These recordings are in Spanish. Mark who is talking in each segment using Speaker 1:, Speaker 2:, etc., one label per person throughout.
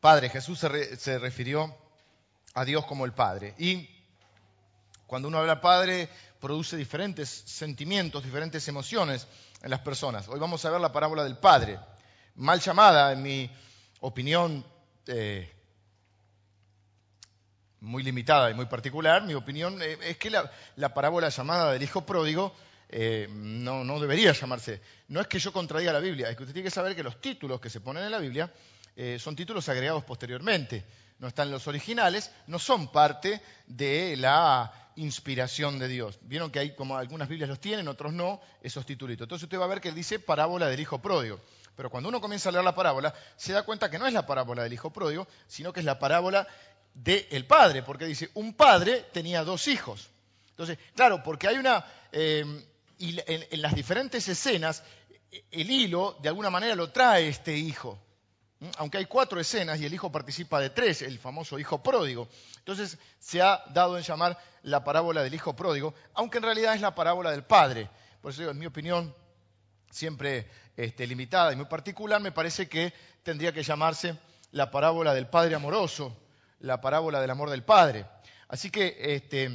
Speaker 1: Padre. Jesús se, refirió a Dios como el Padre. Y cuando uno habla Padre, produce diferentes sentimientos, diferentes emociones en las personas. Hoy vamos a ver la parábola del Padre, mal llamada, en mi opinión eh, muy limitada y muy particular. Mi opinión eh, es que la, parábola llamada del Hijo Pródigo eh, no, no, debería llamarse. No es que yo contradiga la Biblia, es que usted tiene que saber que los títulos que se ponen en la Biblia son títulos agregados posteriormente. No están los originales, no son parte de la inspiración de Dios. Vieron que hay, como algunas Biblias los tienen, otros no, esos titulitos. Entonces usted va a ver que dice parábola del hijo pródigo. Pero cuando uno comienza a leer la parábola, se da cuenta que no es la parábola del hijo pródigo, sino que es la parábola del padre, porque dice, un padre tenía dos hijos. Entonces, claro, porque hay una... Eh, y en las diferentes escenas, el hilo, de alguna manera, lo trae este hijo. Aunque hay cuatro escenas y el hijo participa de tres, el famoso hijo pródigo. Entonces se ha dado en llamar la parábola del hijo pródigo, aunque en realidad es la parábola del padre. Por eso en mi opinión, siempre este, limitada y muy particular, me parece que tendría que llamarse la parábola del padre amoroso, la parábola del amor del padre. Así que este,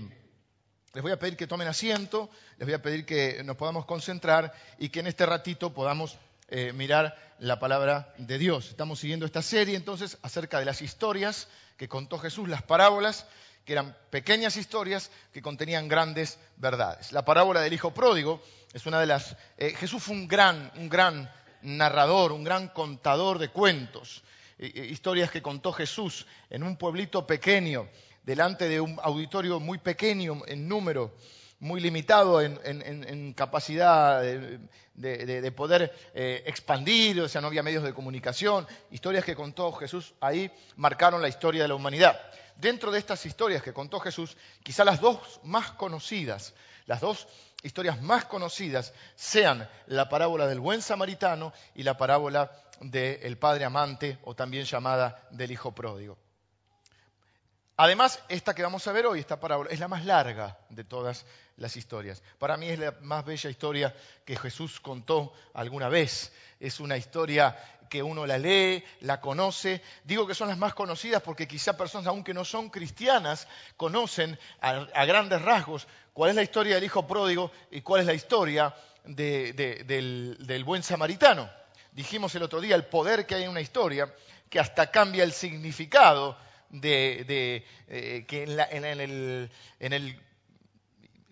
Speaker 1: les voy a pedir que tomen asiento, les voy a pedir que nos podamos concentrar y que en este ratito podamos eh, mirar la palabra de Dios. Estamos siguiendo esta serie entonces acerca de las historias que contó Jesús, las parábolas, que eran pequeñas historias que contenían grandes verdades. La parábola del Hijo Pródigo es una de las... Eh, Jesús fue un gran, un gran narrador, un gran contador de cuentos, eh, historias que contó Jesús en un pueblito pequeño, delante de un auditorio muy pequeño en número, muy limitado en, capacidad de, poder eh, expandir, o sea, no había medios de comunicación. Historias que contó Jesús ahí marcaron la historia de la humanidad. Dentro de estas historias que contó Jesús, quizá las dos más conocidas, las dos historias más conocidas sean la parábola del buen samaritano y la parábola del padre amante o también llamada del hijo pródigo. Además, esta que vamos a ver hoy, esta parábola, es la más larga de todas las historias. Para mí es la más bella historia que Jesús contó alguna vez. Es una historia que uno la lee, la conoce. Digo que son las más conocidas porque quizá personas, aunque no son cristianas, conocen a, grandes rasgos cuál es la historia del Hijo Pródigo y cuál es la historia del, del buen samaritano. Dijimos el otro día el poder que hay en una historia que hasta cambia el significado eh, que en, el,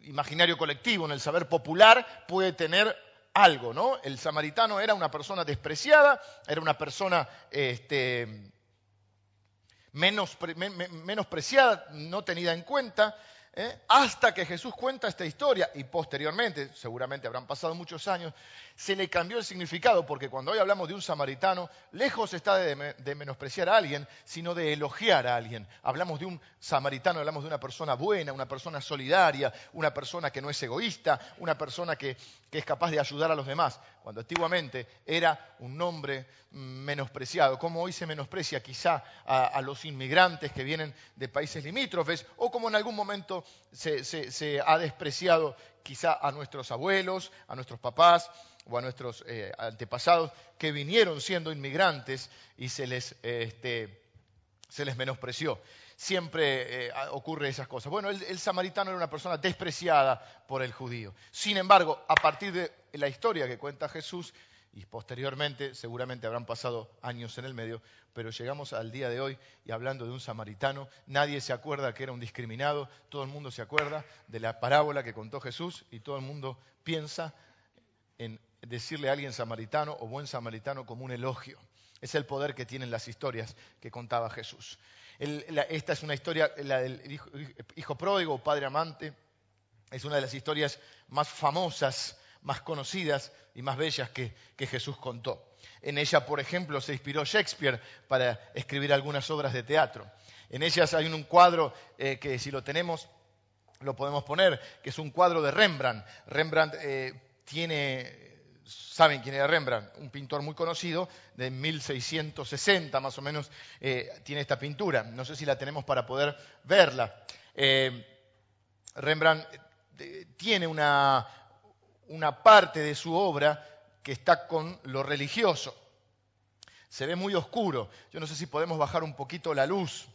Speaker 1: imaginario colectivo, en el saber popular, puede tener algo, ¿no? El samaritano era una persona despreciada, era una persona este, menospreciada, no tenida en cuenta, ¿eh? hasta que Jesús cuenta esta historia y posteriormente, seguramente habrán pasado muchos años, se le cambió el significado, porque cuando hoy hablamos de un samaritano, lejos está de, menospreciar a alguien, sino de elogiar a alguien. Hablamos de un samaritano, hablamos de una persona buena, una persona solidaria, una persona que no es egoísta, una persona que, es capaz de ayudar a los demás, cuando antiguamente era un nombre menospreciado, como hoy se menosprecia quizá a, los inmigrantes que vienen de países limítrofes, o como en algún momento se ha despreciado quizá a nuestros abuelos, a nuestros papás, o a nuestros eh, antepasados que vinieron siendo inmigrantes y se les, este, se les menospreció. Siempre eh, ocurre esas cosas. Bueno, el, samaritano era una persona despreciada por el judío. Sin embargo, a partir de la historia que cuenta Jesús, y posteriormente seguramente habrán pasado años en el medio, pero llegamos al día de hoy y hablando de un samaritano, nadie se acuerda que era un discriminado, todo el mundo se acuerda de la parábola que contó Jesús y todo el mundo piensa en decirle a alguien samaritano o buen samaritano como un elogio. Es el poder que tienen las historias que contaba Jesús. esta es una historia, la del hijo, pródigo o padre amante, es una de las historias más famosas, más conocidas y más bellas que, Jesús contó. En ella, por ejemplo, se inspiró Shakespeare para escribir algunas obras de teatro. En ellas hay un cuadro eh, que si lo tenemos lo podemos poner, que es un cuadro de Rembrandt. Rembrandt eh, tiene saben quién era Rembrandt, un pintor muy conocido, de 1660 más o menos, eh, tiene esta pintura. No sé si la tenemos para poder verla. Eh, Rembrandt eh, tiene una, una parte de su obra que está con lo religioso. Se ve muy oscuro. Yo no sé si podemos bajar un poquito la luz.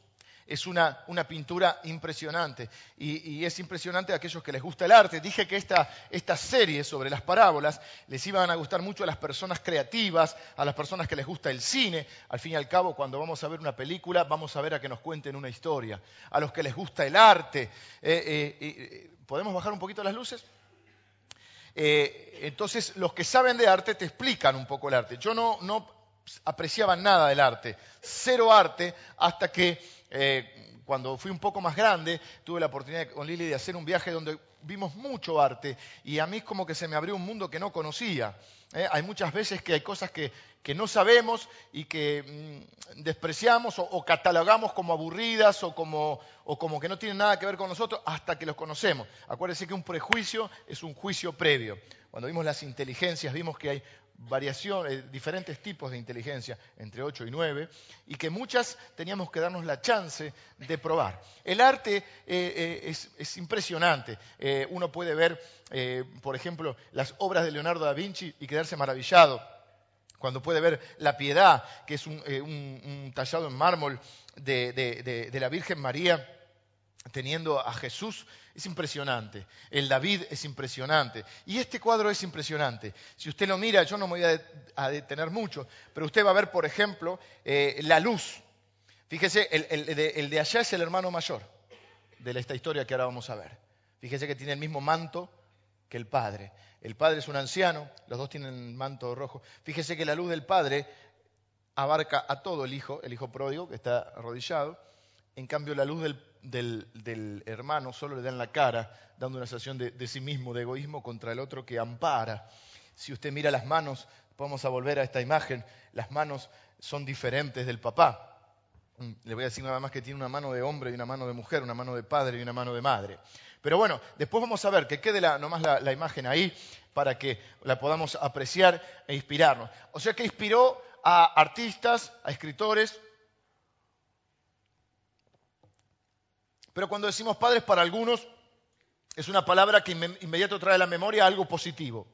Speaker 1: Es una, pintura impresionante. Y, es impresionante a aquellos que les gusta el arte. Dije que esta, esta serie sobre las parábolas les iban a gustar mucho a las personas creativas, a las personas que les gusta el cine. Al fin y al cabo, cuando vamos a ver una película, vamos a ver a que nos cuenten una historia. A los que les gusta el arte. Eh, eh, ¿Podemos bajar un poquito las luces? Eh, entonces, los que saben de arte te explican un poco el arte. Yo no, no apreciaba nada del arte, cero arte, hasta que eh, cuando fui un poco más grande, tuve la oportunidad con Lili de hacer un viaje donde vimos mucho arte y a mí es como que se me abrió un mundo que no conocía. ¿eh? Hay muchas veces que hay cosas que, no sabemos y que mm, despreciamos o, catalogamos como aburridas o como, o como que no tienen nada que ver con nosotros hasta que los conocemos. Acuérdense que un prejuicio es un juicio previo. Cuando vimos las inteligencias vimos que hay variaciones, eh, diferentes tipos de inteligencia, entre 8 y 9, y que muchas teníamos que darnos la chance de probar. El arte eh, eh, es, impresionante. uno puede ver, por ejemplo, las obras de Leonardo da Vinci y quedarse maravillado. Cuando puede ver La Piedad, que es un, tallado en mármol de la Virgen María, teniendo a Jesús es impresionante. El David es impresionante. Y este cuadro es impresionante. Si usted lo mira, yo no me voy a detener mucho, pero usted va a ver, por ejemplo, eh, la luz. Fíjese, el, de, allá es el hermano mayor de esta historia que ahora vamos a ver. Fíjese que tiene el mismo manto que el padre. El padre es un anciano, los dos tienen manto rojo. Fíjese que la luz del padre abarca a todo el hijo, el hijo pródigo que está arrodillado. En cambio, la luz del del, hermano solo le da en la cara, dando una sensación de, sí mismo, de egoísmo contra el otro que ampara. Si usted mira las manos, vamos a volver a esta imagen, las manos son diferentes del papá. Mm, le voy a decir nada más que tiene una mano de hombre y una mano de mujer, una mano de padre y una mano de madre. Pero bueno, después vamos a ver que quede la, nomás la, imagen ahí para que la podamos apreciar e inspirarnos. O sea que inspiró a artistas, a escritores, Pero cuando decimos padres para algunos, es una palabra que inmediato trae a la memoria algo positivo.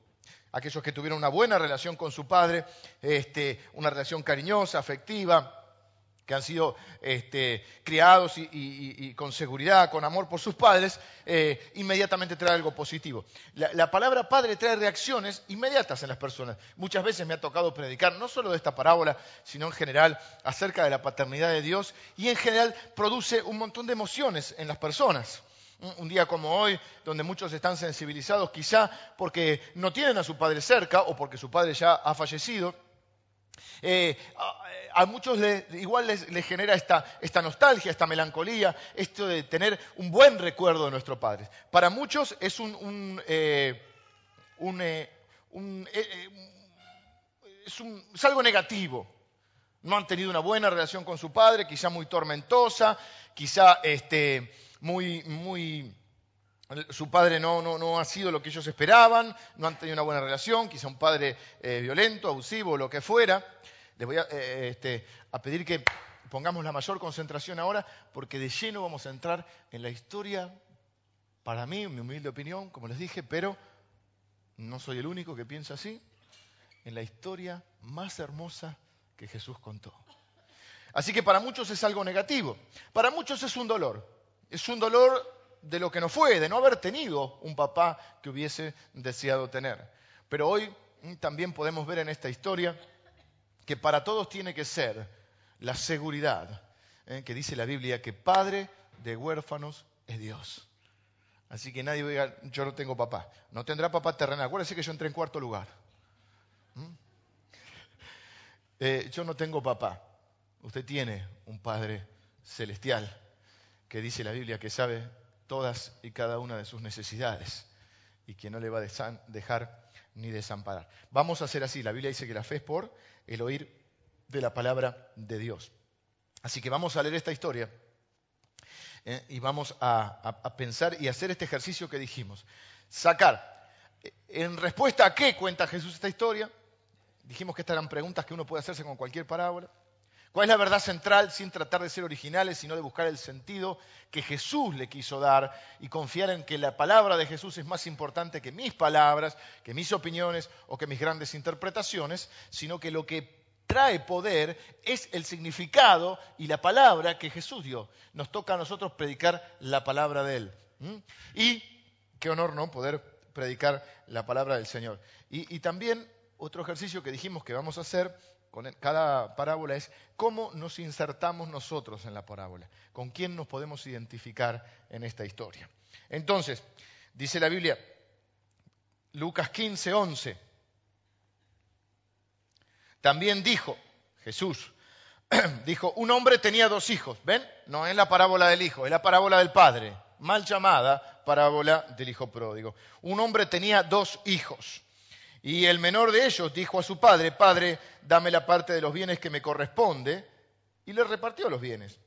Speaker 1: Aquellos que tuvieron una buena relación con su padre, este, una relación cariñosa, afectiva, que han sido este, criados y, con seguridad, con amor por sus padres, eh, inmediatamente trae algo positivo. La, palabra padre trae reacciones inmediatas en las personas. Muchas veces me ha tocado predicar, no solo de esta parábola, sino en general, acerca de la paternidad de Dios, y en general produce un montón de emociones en las personas. Un día como hoy, donde muchos están sensibilizados quizá porque no tienen a su padre cerca o porque su padre ya ha fallecido, eh, a, muchos igual les, genera esta, nostalgia, esta melancolía, esto de tener un buen recuerdo de nuestro Padre. Para muchos es un, eh, eh, es, algo negativo. No han tenido una buena relación con su padre, quizá muy tormentosa, quizá este, muy, muy su padre no, ha sido lo que ellos esperaban, no han tenido una buena relación, quizá un padre eh, violento, abusivo, lo que fuera. Les voy eh, este, a, pedir que pongamos la mayor concentración ahora, porque de lleno vamos a entrar en la historia, para mí, mi humilde opinión, como les dije, pero no soy el único que piensa así, en la historia más hermosa que Jesús contó. Así que para muchos es algo negativo, para muchos es un dolor. Es un dolor de lo que no fue, de no haber tenido un papá que hubiese deseado tener. Pero hoy también podemos ver en esta historia que para todos tiene que ser la seguridad ¿eh? que dice la Biblia que padre de huérfanos es Dios. Así que nadie diga, yo no tengo papá. No tendrá papá terrenal. Acuérdense que yo entré en cuarto lugar. ¿Mm? Eh, yo no tengo papá. Usted tiene un Padre celestial que dice la Biblia que sabe todas y cada una de sus necesidades y que no le va a dejar ni desamparar. Vamos a hacer así. La Biblia dice que la fe es por el oír de la palabra de Dios. Así que vamos a leer esta historia eh, y vamos a, pensar y hacer este ejercicio que dijimos. Sacar. ¿En respuesta a qué cuenta Jesús esta historia? Dijimos que estas eran preguntas que uno puede hacerse con cualquier parábola. ¿Cuál es la verdad central sin tratar de ser originales, sino de buscar el sentido que Jesús le quiso dar y confiar en que la palabra de Jesús es más importante que mis palabras, que mis opiniones o que mis grandes interpretaciones, sino que lo que trae poder es el significado y la palabra que Jesús dio. Nos toca a nosotros predicar la palabra de Él. Y qué honor, ¿no? Poder predicar la palabra del Señor. Y, también otro ejercicio que dijimos que vamos a hacer cada parábola es cómo nos insertamos nosotros en la parábola, con quién nos podemos identificar en esta historia. Entonces, dice la Biblia, Lucas 15, 11. También dijo, Jesús, dijo, un hombre tenía dos hijos, ¿ven? No es la parábola del hijo, es la parábola del padre, mal llamada parábola del hijo pródigo. Un hombre tenía dos hijos y el menor de ellos dijo a su padre, Padre, dame la parte de los bienes que me corresponde, y le repartió los bienes.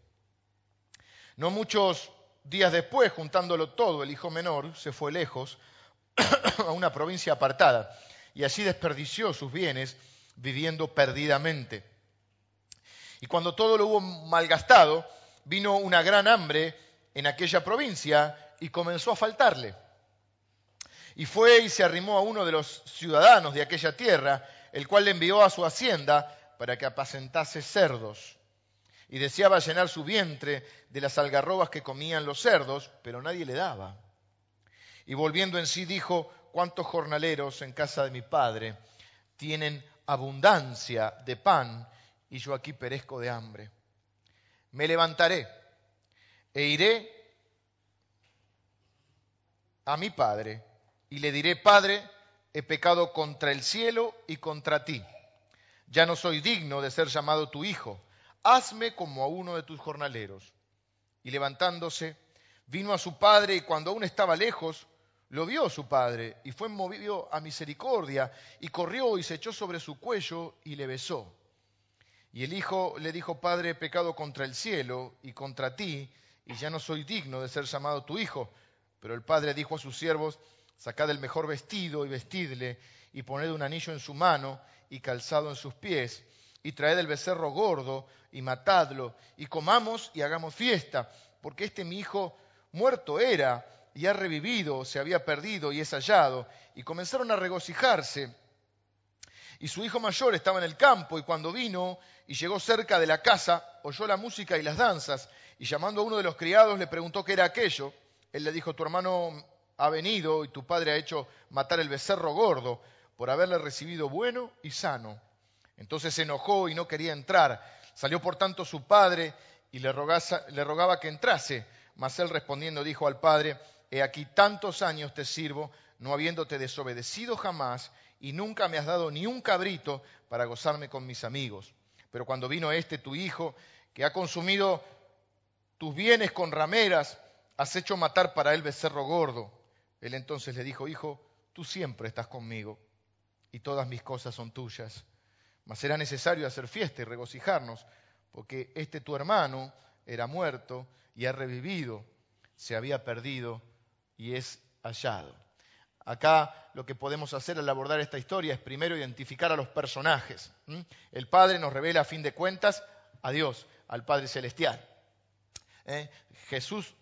Speaker 1: No muchos días después, juntándolo todo, el hijo menor se fue lejos a una provincia apartada y así desperdició sus bienes viviendo perdidamente. Y cuando todo lo hubo malgastado, vino una gran hambre en aquella provincia y comenzó a faltarle. Y fue y se arrimó a uno de los ciudadanos de aquella tierra, el cual le envió a su hacienda para que apacentase cerdos. Y deseaba llenar su vientre de las algarrobas que comían los cerdos, pero nadie le daba. Y volviendo en sí dijo, ¿cuántos jornaleros en casa de mi padre tienen abundancia de pan y yo aquí perezco de hambre. Me levantaré e iré a mi padre y le diré, Padre, he pecado contra el cielo y contra ti. Ya no soy digno de ser llamado tu hijo. Hazme como a uno de tus jornaleros. Y levantándose, vino a su padre y cuando aún estaba lejos, lo vio su padre y fue movido a misericordia y corrió y se echó sobre su cuello y le besó. Y el hijo le dijo, Padre, he pecado contra el cielo y contra ti, y ya no soy digno de ser llamado tu hijo. Pero el padre dijo a sus siervos, sacad el mejor vestido y vestidle, y poned un anillo en su mano y calzado en sus pies, y traed el becerro gordo y matadlo, y comamos y hagamos fiesta, porque este mi hijo muerto era y ha revivido, se había perdido y es hallado. Y comenzaron a regocijarse. Y su hijo mayor estaba en el campo y cuando vino y llegó cerca de la casa, oyó la música y las danzas. Y llamando a uno de los criados le preguntó qué era aquello. Él le dijo, tu hermano ha venido y tu padre ha hecho matar el becerro gordo por haberle recibido bueno y sano. Entonces se enojó y no quería entrar. Salió por tanto su padre y le, rogaba que entrase. Mas él respondiendo dijo al padre, he aquí tantos años te sirvo, no habiéndote desobedecido jamás, y nunca me has dado ni un cabrito para gozarme con mis amigos. Pero cuando vino este tu hijo, que ha consumido tus bienes con rameras, has hecho matar para él becerro gordo. Él entonces le dijo, hijo, tú siempre estás conmigo, y todas mis cosas son tuyas. Mas era necesario hacer fiesta y regocijarnos, porque este tu hermano era muerto y ha revivido, se había perdido y es hallado. Acá lo que podemos hacer al abordar esta historia es primero identificar a los personajes. El Padre nos revela a fin de cuentas a Dios, al Padre Celestial. ¿Eh? Jesús,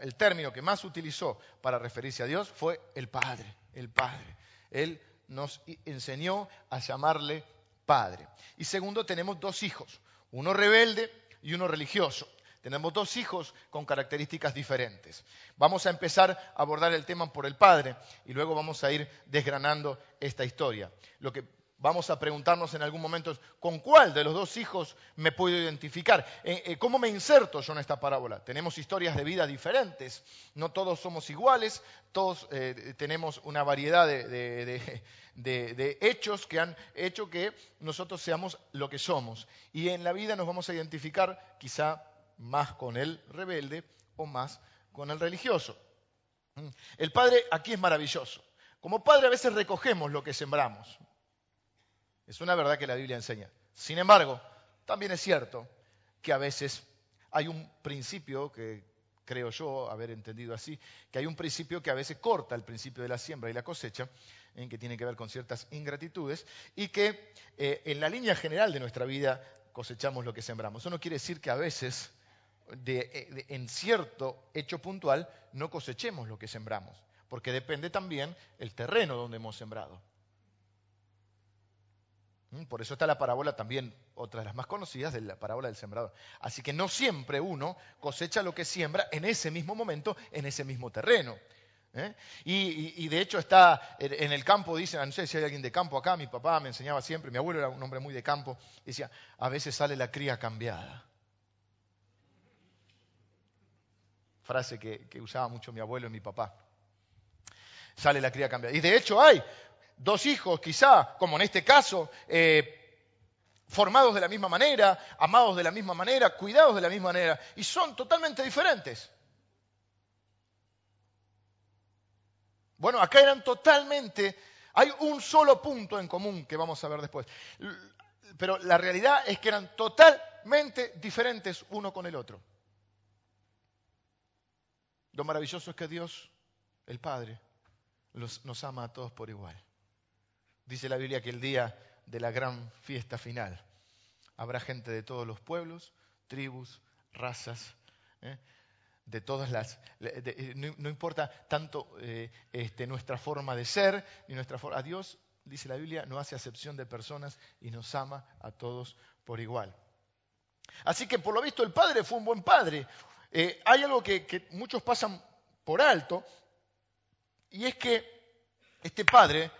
Speaker 1: el término que más utilizó para referirse a Dios fue el Padre, el Padre. Él nos enseñó a llamarle Padre. Y segundo, tenemos dos hijos, uno rebelde y uno religioso. Tenemos dos hijos con características diferentes. Vamos a empezar a abordar el tema por el padre y luego vamos a ir desgranando esta historia. Lo que vamos a preguntarnos en algún momento ¿con cuál de los dos hijos me puedo identificar? Eh, eh, ¿Cómo me inserto yo en esta parábola? Tenemos historias de vida diferentes, no todos somos iguales, todos eh, tenemos una variedad de, de, hechos que han hecho que nosotros seamos lo que somos. Y en la vida nos vamos a identificar quizá más con el rebelde o más con el religioso. El padre aquí es maravilloso. Como padre a veces recogemos lo que sembramos. Es una verdad que la Biblia enseña. Sin embargo, también es cierto que a veces hay un principio que creo yo haber entendido así, que hay un principio que a veces corta el principio de la siembra y la cosecha, en que tiene que ver con ciertas ingratitudes, y que eh, en la línea general de nuestra vida cosechamos lo que sembramos. Eso no quiere decir que a veces de, en cierto hecho puntual no cosechemos lo que sembramos, porque depende también el terreno donde hemos sembrado. ¿Mm? Por eso está la parábola también, otra de las más conocidas, de la parábola del sembrador. Así que no siempre uno cosecha lo que siembra en ese mismo momento, en ese mismo terreno. ¿eh? Y, de hecho está en el campo, dicen, no sé si hay alguien de campo acá, mi papá me enseñaba siempre, mi abuelo era un hombre muy de campo, decía, a veces sale la cría cambiada. Frase que, usaba mucho mi abuelo y mi papá. Sale la cría cambiada. Y de hecho hay dos hijos, quizá, como en este caso, eh, formados de la misma manera, amados de la misma manera, cuidados de la misma manera, y son totalmente diferentes. Bueno, acá eran totalmente, hay un solo punto en común que vamos a ver después, pero la realidad es que eran totalmente diferentes uno con el otro. Lo maravilloso es que Dios, el Padre, nos ama a todos por igual. Dice la Biblia que el día de la gran fiesta final habrá gente de todos los pueblos, tribus, razas, ¿eh? de todas las... Eh, no, importa tanto eh, este, nuestra forma de ser, ni nuestra forma... A Dios, dice la Biblia, no hace acepción de personas y nos ama a todos por igual. Así que por lo visto el padre fue un buen padre. hay algo que muchos pasan por alto, y es que este padre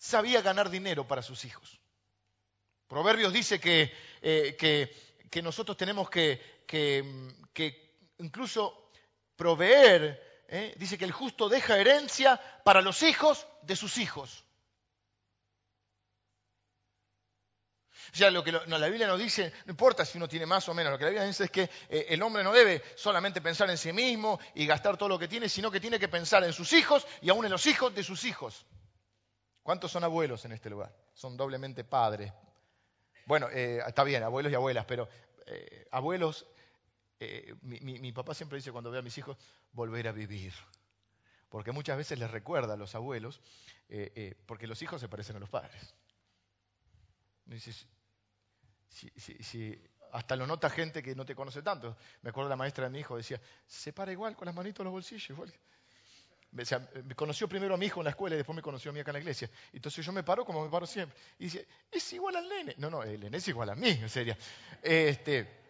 Speaker 1: sabía ganar dinero para sus hijos. Proverbios dice que, eh, que, nosotros tenemos que, que incluso proveer, ¿eh? dice que el justo deja herencia para los hijos de sus hijos. O sea, lo que la Biblia nos dice, no importa si uno tiene más o menos, lo que la Biblia dice es que eh, el hombre no debe solamente pensar en sí mismo y gastar todo lo que tiene, sino que tiene que pensar en sus hijos y aún en los hijos de sus hijos. ¿Cuántos son abuelos en este lugar? Son doblemente padres. Bueno, eh, está bien, abuelos y abuelas, pero eh, abuelos, eh, mi, papá siempre dice cuando ve a mis hijos, volver a vivir. Porque muchas veces les recuerda a los abuelos, porque los hijos se parecen a los padres. si, hasta lo nota gente que no te conoce tanto. Me acuerdo la maestra de mi hijo, decía, se para igual con las manitos en los bolsillos. Igual me, conoció primero a mi hijo en la escuela y después me conoció a mí acá en la iglesia. Entonces yo me paro como me paro siempre. Y dice, es igual al nene. No, no, el nene es igual a mí, en serio. Este,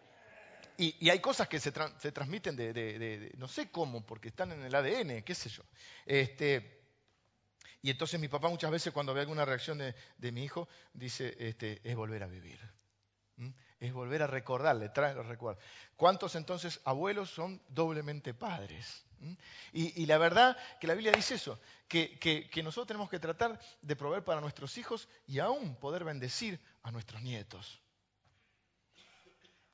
Speaker 1: y, hay cosas que se, transmiten de, no sé cómo, porque están en el ADN, qué sé yo. Este, y entonces mi papá muchas veces cuando ve alguna reacción de, mi hijo, dice, este, es volver a vivir. Es volver a recordarle, trae los recuerdos. ¿Cuántos entonces abuelos son doblemente padres? Y, la verdad que la Biblia dice eso, que, nosotros tenemos que tratar de proveer para nuestros hijos y aún poder bendecir a nuestros nietos.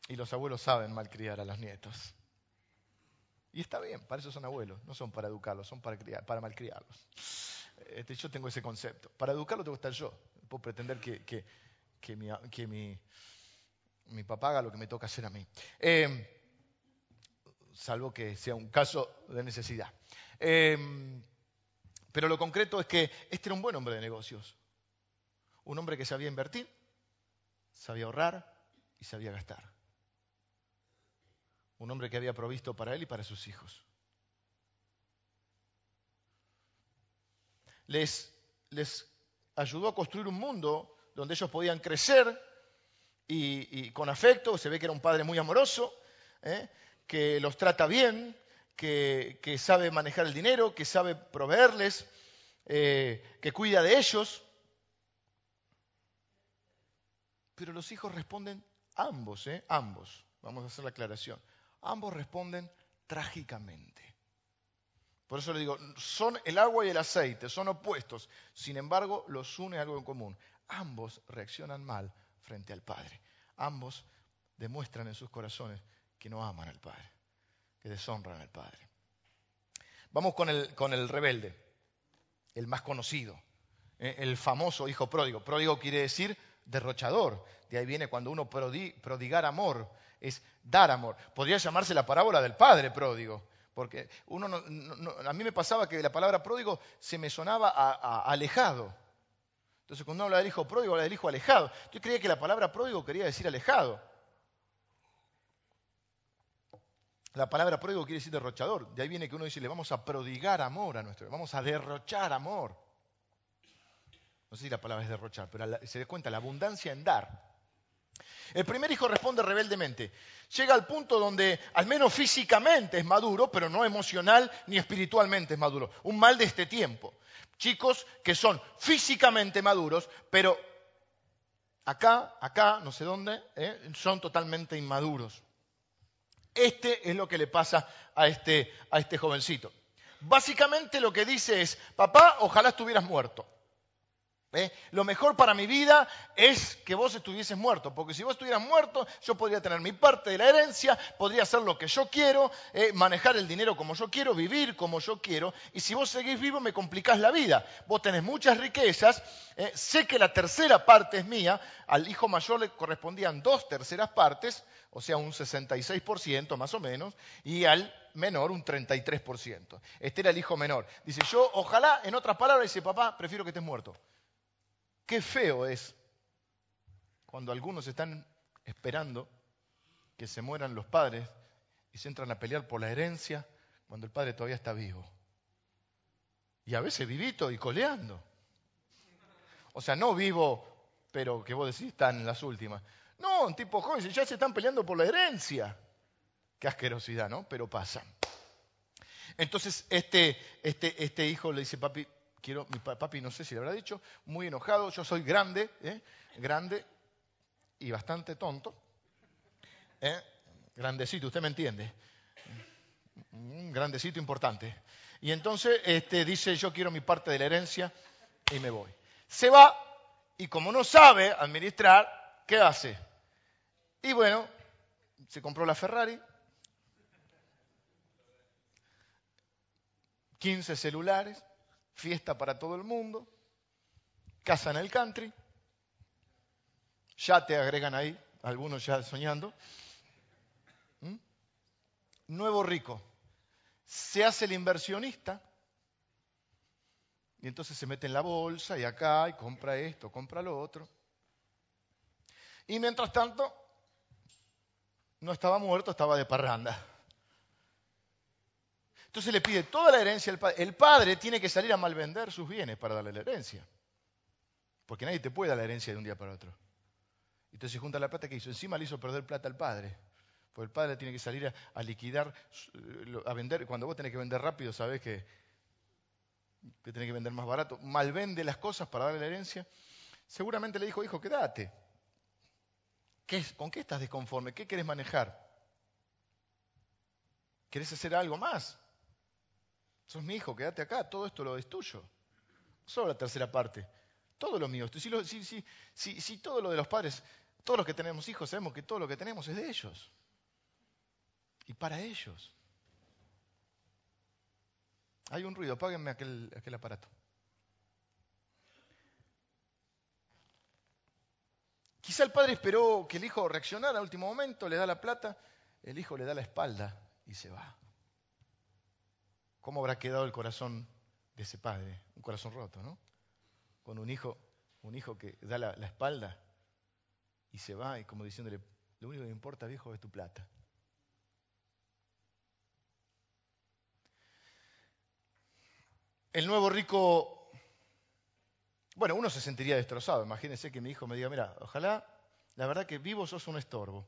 Speaker 1: Y los abuelos saben malcriar a los nietos. Y está bien, para eso son abuelos, no son para educarlos, son para, criar, para malcriarlos. Este, yo tengo ese concepto. Para educarlos tengo que estar yo. Puedo pretender que, mi, mi, papá haga lo que me toca hacer a mí. Eh, salvo que sea un caso de necesidad. Em, pero lo concreto es que este era un buen hombre de negocios. Un hombre que sabía invertir, sabía ahorrar y sabía gastar. Un hombre que había provisto para él y para sus hijos. Les, les ayudó a construir un mundo donde ellos podían crecer y, con afecto. Se ve que era un padre muy amoroso. ¿eh? Que los trata bien, que, sabe manejar el dinero, que sabe proveerles, eh, que cuida de ellos. Pero los hijos responden ambos, ¿eh? ambos, vamos a hacer la aclaración, ambos responden trágicamente. Por eso le digo, son el agua y el aceite, son opuestos, sin embargo los une algo en común. Ambos reaccionan mal frente al Padre, ambos demuestran en sus corazones que no aman al Padre, que deshonran al Padre. Vamos con el, con el rebelde, el más conocido, eh, el famoso hijo pródigo. Pródigo quiere decir derrochador. De ahí viene cuando uno prodigar amor, es dar amor. Podría llamarse la parábola del padre pródigo, porque uno a mí me pasaba que la palabra pródigo se me sonaba alejado. Entonces cuando uno habla del hijo pródigo, habla del hijo alejado. Yo creía que la palabra pródigo quería decir alejado. La palabra pródigo quiere decir derrochador. De ahí viene que uno dice, le vamos a prodigar amor a nuestro, vamos a derrochar amor. No sé si la palabra es derrochar, pero se da cuenta la abundancia en dar. El primer hijo responde rebeldemente. Llega al punto donde al menos físicamente es maduro, pero no emocional ni espiritualmente es maduro. Un mal de este tiempo. Chicos que son físicamente maduros, pero acá, acá, no sé dónde, ¿eh? son totalmente inmaduros. Este es lo que le pasa a este, a este jovencito. Básicamente lo que dice es, papá, ojalá estuvieras muerto. ¿Eh? Lo mejor para mi vida es que vos estuvieses muerto, porque si vos estuvieras muerto, yo podría tener mi parte de la herencia, podría hacer lo que yo quiero, ¿eh? manejar el dinero como yo quiero, vivir como yo quiero, y si vos seguís vivo me complicás la vida. Vos tenés muchas riquezas, ¿eh? sé que la tercera parte es mía, al hijo mayor le correspondían dos terceras partes, o sea, un 66% más o menos, y al menor un 33%. Este era el hijo menor. Dice, yo ojalá, en otras palabras, dice, papá, prefiero que estés muerto. Qué feo es cuando algunos están esperando que se mueran los padres y se entran a pelear por la herencia cuando el padre todavía está vivo. Y a veces vivito y coleando. O sea, no vivo, pero que vos decís están en las últimas. No, un tipo joven, ya se están peleando por la herencia. Qué asquerosidad, ¿no? Pero pasa. Entonces, este, este, este hijo le dice, papi, quiero, mi papi no sé si le habrá dicho, muy enojado, yo soy grande, ¿eh? grande y bastante tonto, ¿eh? grandecito, usted me entiende, grandecito importante. Y entonces este, dice, yo quiero mi parte de la herencia y me voy. Se va y como no sabe administrar, ¿qué hace? Y bueno, se compró la Ferrari, 15 celulares, fiesta para todo el mundo, casa en el country, ya te agregan ahí, algunos ya soñando. ¿Mm? Nuevo rico, se hace el inversionista y entonces se mete en la bolsa y acá y compra esto, compra lo otro. Y mientras tanto, no estaba muerto, estaba de parranda. Entonces le pide toda la herencia al padre. El padre tiene que salir a malvender sus bienes para darle la herencia. Porque nadie te puede dar la herencia de un día para otro. Entonces junta la plata que hizo. Encima le hizo perder plata al padre. Porque el padre tiene que salir a, liquidar, a vender. Cuando vos tenés que vender rápido, sabés que, que tenés que vender más barato. Malvende las cosas para darle la herencia. Seguramente le dijo, hijo, quédate. ¿Qué, ¿Con qué estás desconforme? ¿Qué querés manejar? ¿Querés hacer algo más? Sos mi hijo, quédate acá, todo esto lo es tuyo. Solo la tercera parte. Todo lo mío. Si, si, si, todo lo de los padres, todos los que tenemos hijos, sabemos que todo lo que tenemos es de ellos. Y para ellos. Hay un ruido, apáguenme aquel aparato. Quizá el padre esperó que el hijo reaccionara al último momento, le da la plata, el hijo le da la espalda y se va. ¿Cómo habrá quedado el corazón de ese padre? Un corazón roto, ¿no? Con un hijo, un hijo que da la, espalda y se va y como diciéndole, lo único que importa, viejo, es tu plata. El nuevo rico, bueno, uno se sentiría destrozado. Imagínense que mi hijo me diga, mira, ojalá, la verdad que vivo sos un estorbo.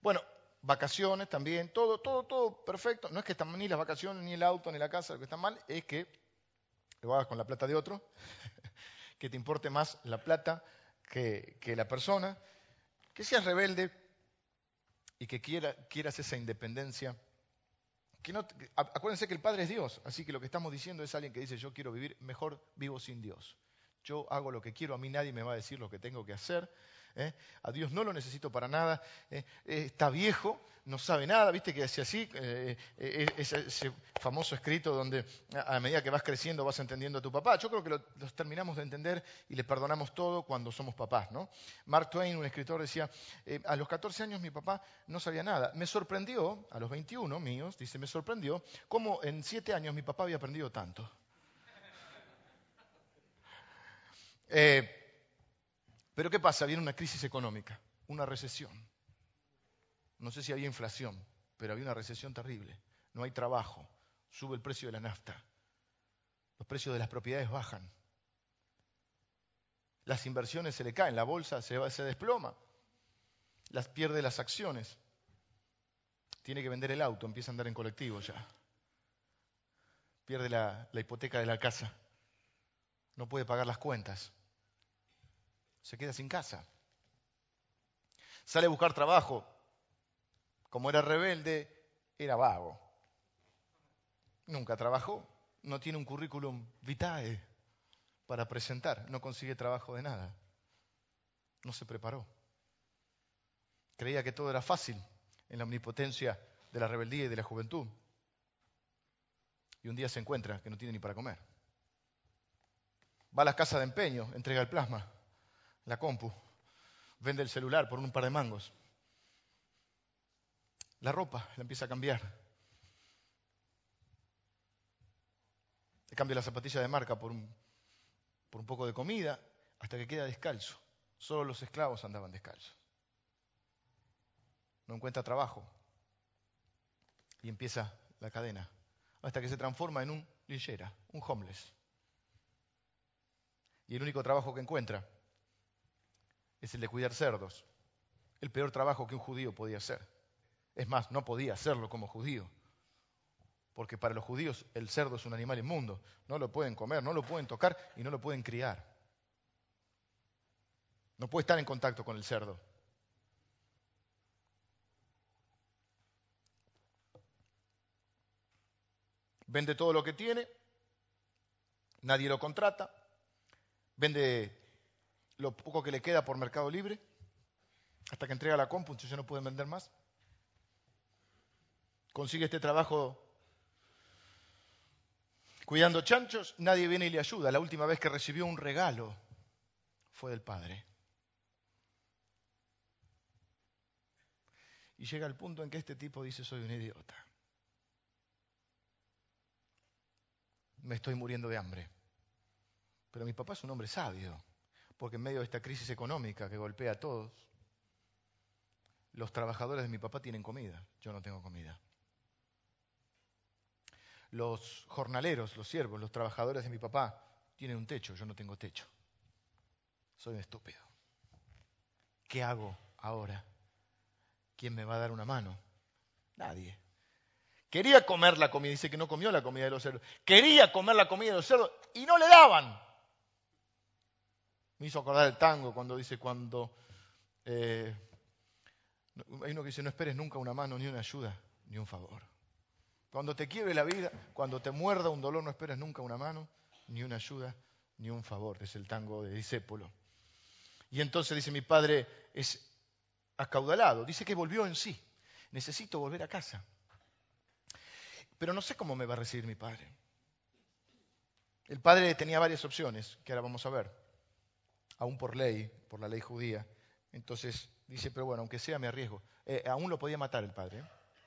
Speaker 1: Bueno, vacaciones también, todo, todo, todo perfecto. No es que están ni las vacaciones, ni el auto, ni la casa, lo que está mal es que lo hagas con la plata de otro, que te importe más la plata que, la persona, que seas rebelde y que quiera, quieras esa independencia. Que acuérdense que el Padre es Dios, así que lo que estamos diciendo es alguien que dice yo quiero vivir mejor vivo sin Dios. Yo hago lo que quiero, a mí nadie me va a decir lo que tengo que hacer. ¿Eh? A Dios no lo necesito para nada. ¿eh? Eh, está viejo, no sabe nada. Viste que hace así, ese, famoso escrito donde a medida que vas creciendo vas entendiendo a tu papá. Yo creo que los terminamos de entender y le perdonamos todo cuando somos papás. ¿no? Mark Twain, un escritor, decía, a los 14 años mi papá no sabía nada. Me sorprendió, a los 21 míos, dice, me sorprendió cómo en 7 años mi papá había aprendido tanto. Pero ¿qué pasa? Viene una crisis económica, una recesión. No sé si había inflación, pero había una recesión terrible. No hay trabajo, sube el precio de la nafta, los precios de las propiedades bajan, las inversiones se le caen, la bolsa se, desploma, las pierde las acciones, tiene que vender el auto, empieza a andar en colectivo ya, pierde la hipoteca de la casa, no puede pagar las cuentas, se queda sin casa. Sale a buscar trabajo. Como era rebelde, era vago. Nunca trabajó. No tiene un currículum vitae para presentar. No consigue trabajo de nada. No se preparó. Creía que todo era fácil en la omnipotencia de la rebeldía y de la juventud. Y un día se encuentra que no tiene ni para comer. Va a la casa de empeño, entrega el plasma, la compu, vende el celular por un par de mangos. La ropa la empieza a cambiar. Le cambia la zapatilla de marca por un, por un poco de comida hasta que queda descalzo. Solo los esclavos andaban descalzos. No encuentra trabajo y empieza la cadena hasta que se transforma en un linchera, un homeless. Y el único trabajo que encuentra es el de cuidar cerdos. El peor trabajo que un judío podía hacer. Es más, no podía hacerlo como judío. Porque para los judíos el cerdo es un animal inmundo. No lo pueden comer, no lo pueden tocar y no lo pueden criar. No puede estar en contacto con el cerdo. Vende todo lo que tiene, nadie lo contrata, vende lo poco que le queda por Mercado Libre, hasta que entrega la compu, entonces ya no pueden vender más. Consigue este trabajo cuidando chanchos, nadie viene y le ayuda. La última vez que recibió un regalo fue del padre. Y llega el punto en que este tipo dice, soy un idiota. Me estoy muriendo de hambre. Pero mi papá es un hombre sabio porque en medio de esta crisis económica que golpea a todos, los trabajadores de mi papá tienen comida, yo no tengo comida. Los jornaleros, los siervos, los trabajadores de mi papá tienen un techo, yo no tengo techo. Soy un estúpido. ¿Qué hago ahora? ¿Quién me va a dar una mano? Nadie. Quería comer la comida, dice que no comió la comida de los cerdos. Quería comer la comida de los cerdos y no le daban. Me hizo acordar el tango cuando dice cuando... Eh, hay uno que dice, no esperes nunca una mano, ni una ayuda, ni un favor. Cuando te quiebre la vida, cuando te muerda un dolor, no esperes nunca una mano, ni una ayuda, ni un favor. Es el tango de Disépolo. Y entonces dice, mi padre es acaudalado. Dice que volvió en sí. Necesito volver a casa. Pero no sé cómo me va a recibir mi padre. El padre tenía varias opciones, que ahora vamos a ver aún por ley, por la ley judía. Entonces dice, pero bueno, aunque sea me arriesgo. Eh, aún lo podía matar el padre. ¿eh?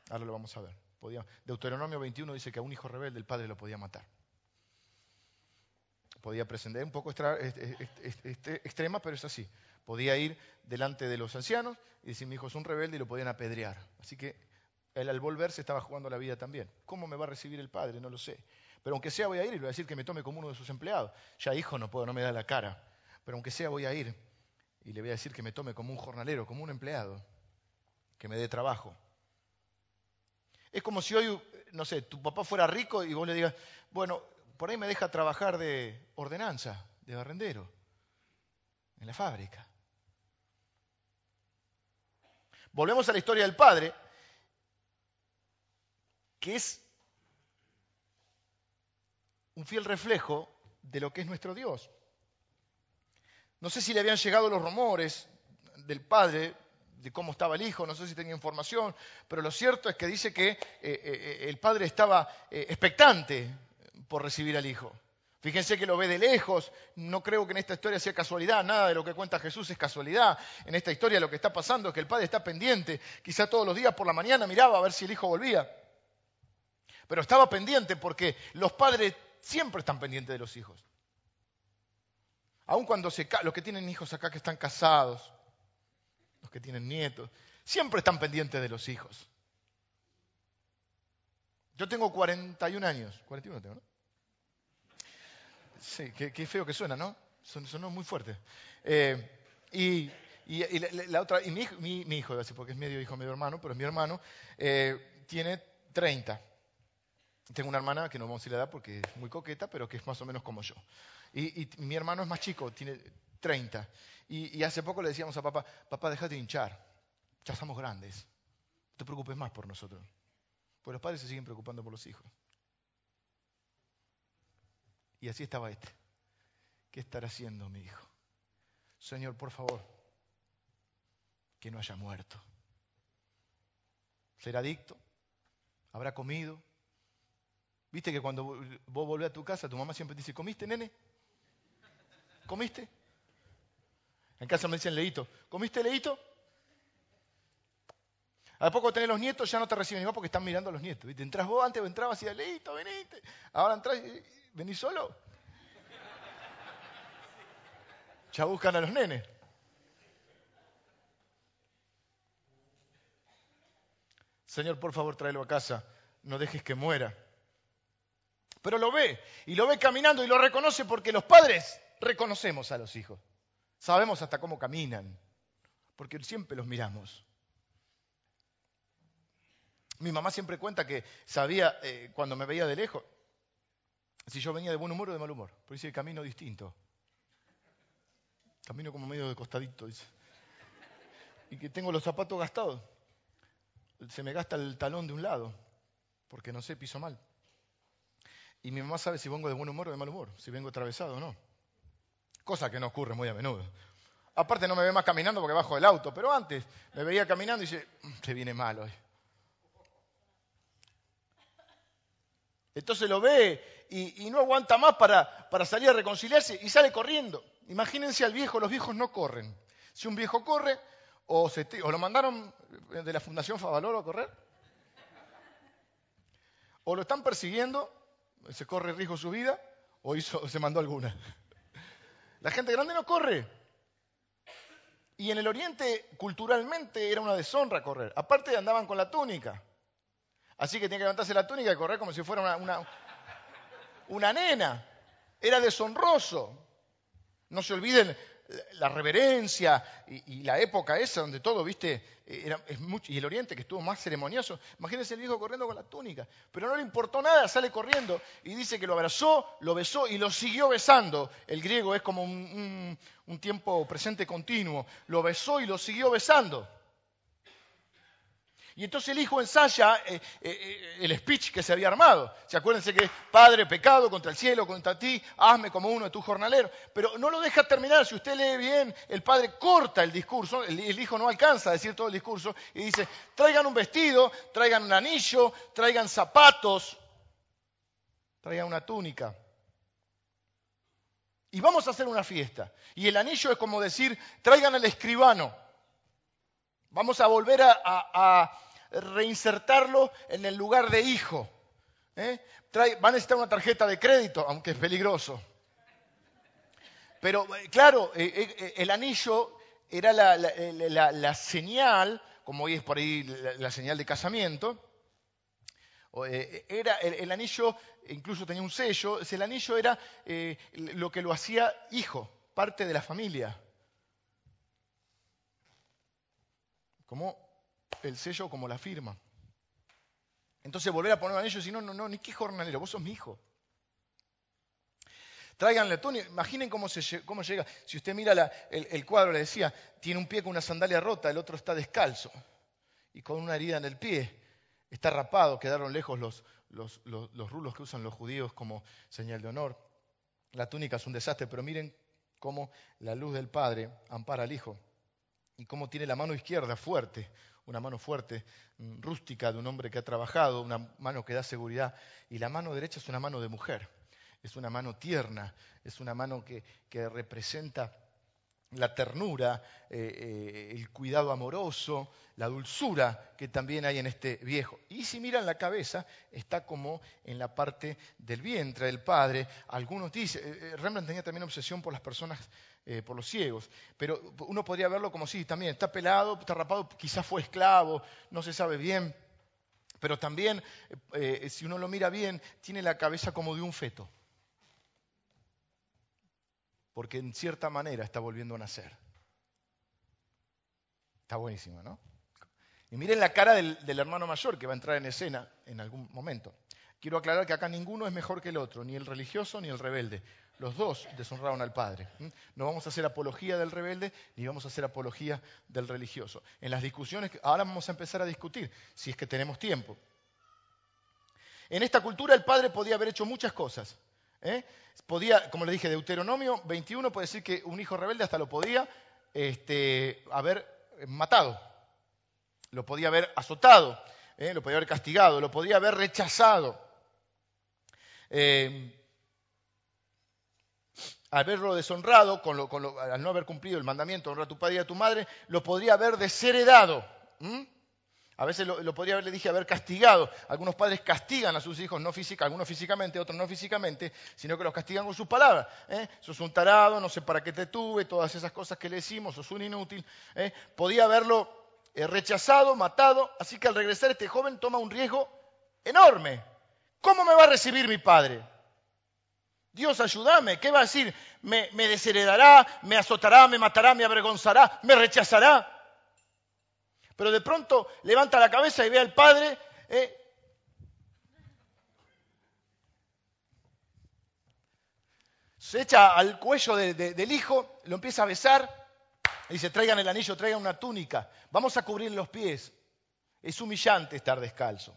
Speaker 1: Ahora lo vamos a ver. Podía, Deuteronomio 21 dice que a un hijo rebelde el padre lo podía matar. Podía presentar, un poco extrema, pero es así. Podía ir delante de los ancianos y decir, mi hijo es un rebelde y lo podían apedrear. Así que él al volver se estaba jugando la vida también. ¿Cómo me va a recibir el padre? No lo sé. Pero aunque sea voy a ir y le voy a decir que me tome como uno de sus empleados. Ya hijo no puedo, no me da la cara pero aunque sea voy a ir y le voy a decir que me tome como un jornalero, como un empleado, que me dé trabajo. Es como si hoy, no sé, tu papá fuera rico y vos le digas, bueno, por ahí me deja trabajar de ordenanza, de barrendero, en la fábrica. Volvemos a la historia del padre, que es un fiel reflejo de lo que es nuestro Dios. No sé si le habían llegado los rumores del padre de cómo estaba el hijo, no sé si tenía información, pero lo cierto es que dice que eh, eh, el padre estaba eh, expectante por recibir al hijo. Fíjense que lo ve de lejos, no creo que en esta historia sea casualidad, nada de lo que cuenta Jesús es casualidad. En esta historia lo que está pasando es que el padre está pendiente, quizá todos los días por la mañana miraba a ver si el hijo volvía. Pero estaba pendiente porque los padres siempre están pendientes de los hijos. Aun cuando se, los que tienen hijos acá que están casados, los que tienen nietos, Siempre están pendientes de los hijos. Yo tengo 41 años. 41 tengo, ¿no? Sí, qué, feo que suena, ¿no? Sonó muy fuerte. Eh, y, la, otra, y mi, mi, mi hijo, porque es medio hijo, medio hermano, pero es mi hermano, eh, tiene 30. Tengo una hermana que no vamos a decir la edad porque es muy coqueta, pero que es más o menos como yo. Y, mi hermano es más chico, tiene 30. Y, hace poco le decíamos a papá, papá, déjate de hinchar, ya estamos grandes, no te preocupes más por nosotros. Pues los padres se siguen preocupando por los hijos. Y así estaba este. ¿Qué estará haciendo mi hijo? Señor, por favor, que no haya muerto. ¿Será adicto? ¿Habrá comido? ¿Viste que cuando vos volvés a tu casa, tu mamá siempre te dice, ¿comiste, nene? ¿Comiste? En casa me dicen leíto. ¿Comiste leíto? A poco tenés los nietos, ya no te reciben igual porque están mirando a los nietos. ¿Viste? Entrás vos antes, entrabas y leíto, veniste. Ahora entras y venís solo. Ya buscan a los nenes. Señor, por favor, tráelo a casa. No dejes que muera. Pero lo ve, y lo ve caminando y lo reconoce porque los padres reconocemos a los hijos. Sabemos hasta cómo caminan, porque siempre los miramos. Mi mamá siempre cuenta que sabía eh, cuando me veía de lejos si yo venía de buen humor o de mal humor. Por eso camino distinto. Camino como medio de costadito, dice. Y que tengo los zapatos gastados. Se me gasta el talón de un lado, porque no sé, piso mal. Y mi mamá sabe si vengo de buen humor o de mal humor, si vengo atravesado o no. Cosa que no ocurre muy a menudo. Aparte no me ve más caminando porque bajo del auto, pero antes me veía caminando y dice, mm, se viene mal hoy. Entonces lo ve y, no aguanta más para, salir a reconciliarse y sale corriendo. Imagínense al viejo, los viejos no corren. Si un viejo corre, o, se, o lo mandaron de la Fundación Favaloro a correr, o lo están persiguiendo, se corre riesgo su vida, o se mandó alguna. La gente grande no corre. Y en el Oriente, culturalmente, era una deshonra correr. Aparte andaban con la túnica. Así que tenía que levantarse la túnica y correr como si fuera una, una, nena. Era deshonroso. No se olviden la reverencia y, la época esa donde todo, viste, era, es mucho, y el oriente que estuvo más ceremonioso. Imagínense el viejo corriendo con la túnica, pero no le importó nada, sale corriendo y dice que lo abrazó, lo besó y lo siguió besando. El griego es como un tiempo presente continuo. Lo besó y lo siguió besando. Y entonces el hijo ensaya eh, eh, eh, el speech que se había armado. ¿Se acuérdense que Padre, pecado contra el cielo, contra ti, hazme como uno de tus jornaleros. Pero no lo deja terminar. Si usted lee bien, el padre corta el discurso, el, el hijo no alcanza a decir todo el discurso y dice, traigan un vestido, traigan un anillo, traigan zapatos, traigan una túnica. Y vamos a hacer una fiesta. Y el anillo es como decir, traigan al escribano. Vamos a volver a reinsertarlo en el lugar de hijo. ¿eh? van a necesitar una tarjeta de crédito, aunque es peligroso. Pero eh, claro, eh, el anillo era la, señal, como hoy es por ahí la, señal de casamiento. Era el, anillo, incluso tenía un sello, el anillo era lo que lo hacía hijo, parte de la familia. Como el sello como la firma. Entonces volver a poner anillo y decir, no, no, no, ni qué jornalero, vos sos mi hijo. Tráiganle túnica, imaginen cómo, se, cómo llega. Si usted mira el, cuadro, le decía, tiene un pie con una sandalia rota, el otro está descalzo y con una herida en el pie. Está rapado, quedaron lejos los, los, los rulos que usan los judíos como señal de honor. La túnica es un desastre, pero miren cómo la luz del Padre ampara al Hijo y cómo tiene la mano izquierda fuerte, una mano fuerte, mm, rústica de un hombre que ha trabajado, una mano que da seguridad, y la mano derecha es una mano de mujer, es una mano tierna, es una mano que, representa la ternura, eh, eh, el cuidado amoroso, la dulzura que también hay en este viejo. Y si miran la cabeza, está como en la parte del vientre del padre. Algunos dicen, eh, Rembrandt tenía también obsesión por las personas, por los ciegos, pero uno podría verlo como si también está pelado, está rapado, quizás fue esclavo, no se sabe bien. Pero también, si uno lo mira bien, tiene la cabeza como de un feto porque en cierta manera está volviendo a nacer. Está buenísimo, ¿no? Y miren la cara del, hermano mayor que va a entrar en escena en algún momento. Quiero aclarar que acá ninguno es mejor que el otro, ni el religioso ni el rebelde. Los dos deshonraron al Padre. No vamos a hacer apología del rebelde ni vamos a hacer apología del religioso. En las discusiones, ahora vamos a empezar a discutir, si es que tenemos tiempo. En esta cultura el Padre podía haber hecho muchas cosas. ¿Eh? Podía, como le dije, Deuteronomio 21 puede decir que un hijo rebelde hasta lo podía este, haber matado, lo podía haber azotado, ¿eh? lo podía haber castigado, lo podía haber rechazado. Eh, haberlo deshonrado, al no haber cumplido el mandamiento, honra a tu padre y a tu madre, lo podría haber desheredado. A veces lo, podría haber, le dije, haber castigado. Algunos padres castigan a sus hijos, no física, algunos físicamente, otros no físicamente, sino que los castigan con sus palabras. ¿eh? Sos un tarado, no sé para qué te tuve, todas esas cosas que le decimos, sos un inútil. ¿eh? Podía haberlo eh, rechazado, matado, así que al regresar este joven toma un riesgo enorme. ¿Cómo me va a recibir mi padre? Dios, ayúdame. ¿Qué va a decir? ¿Me, me desheredará? ¿Me azotará? ¿Me matará? ¿Me avergonzará? ¿Me rechazará? Pero de pronto levanta la cabeza y ve al padre. Eh, se echa al cuello del hijo, lo empieza a besar, y dice, traigan el anillo, traigan una túnica, vamos a cubrir los pies. Es humillante estar descalzo,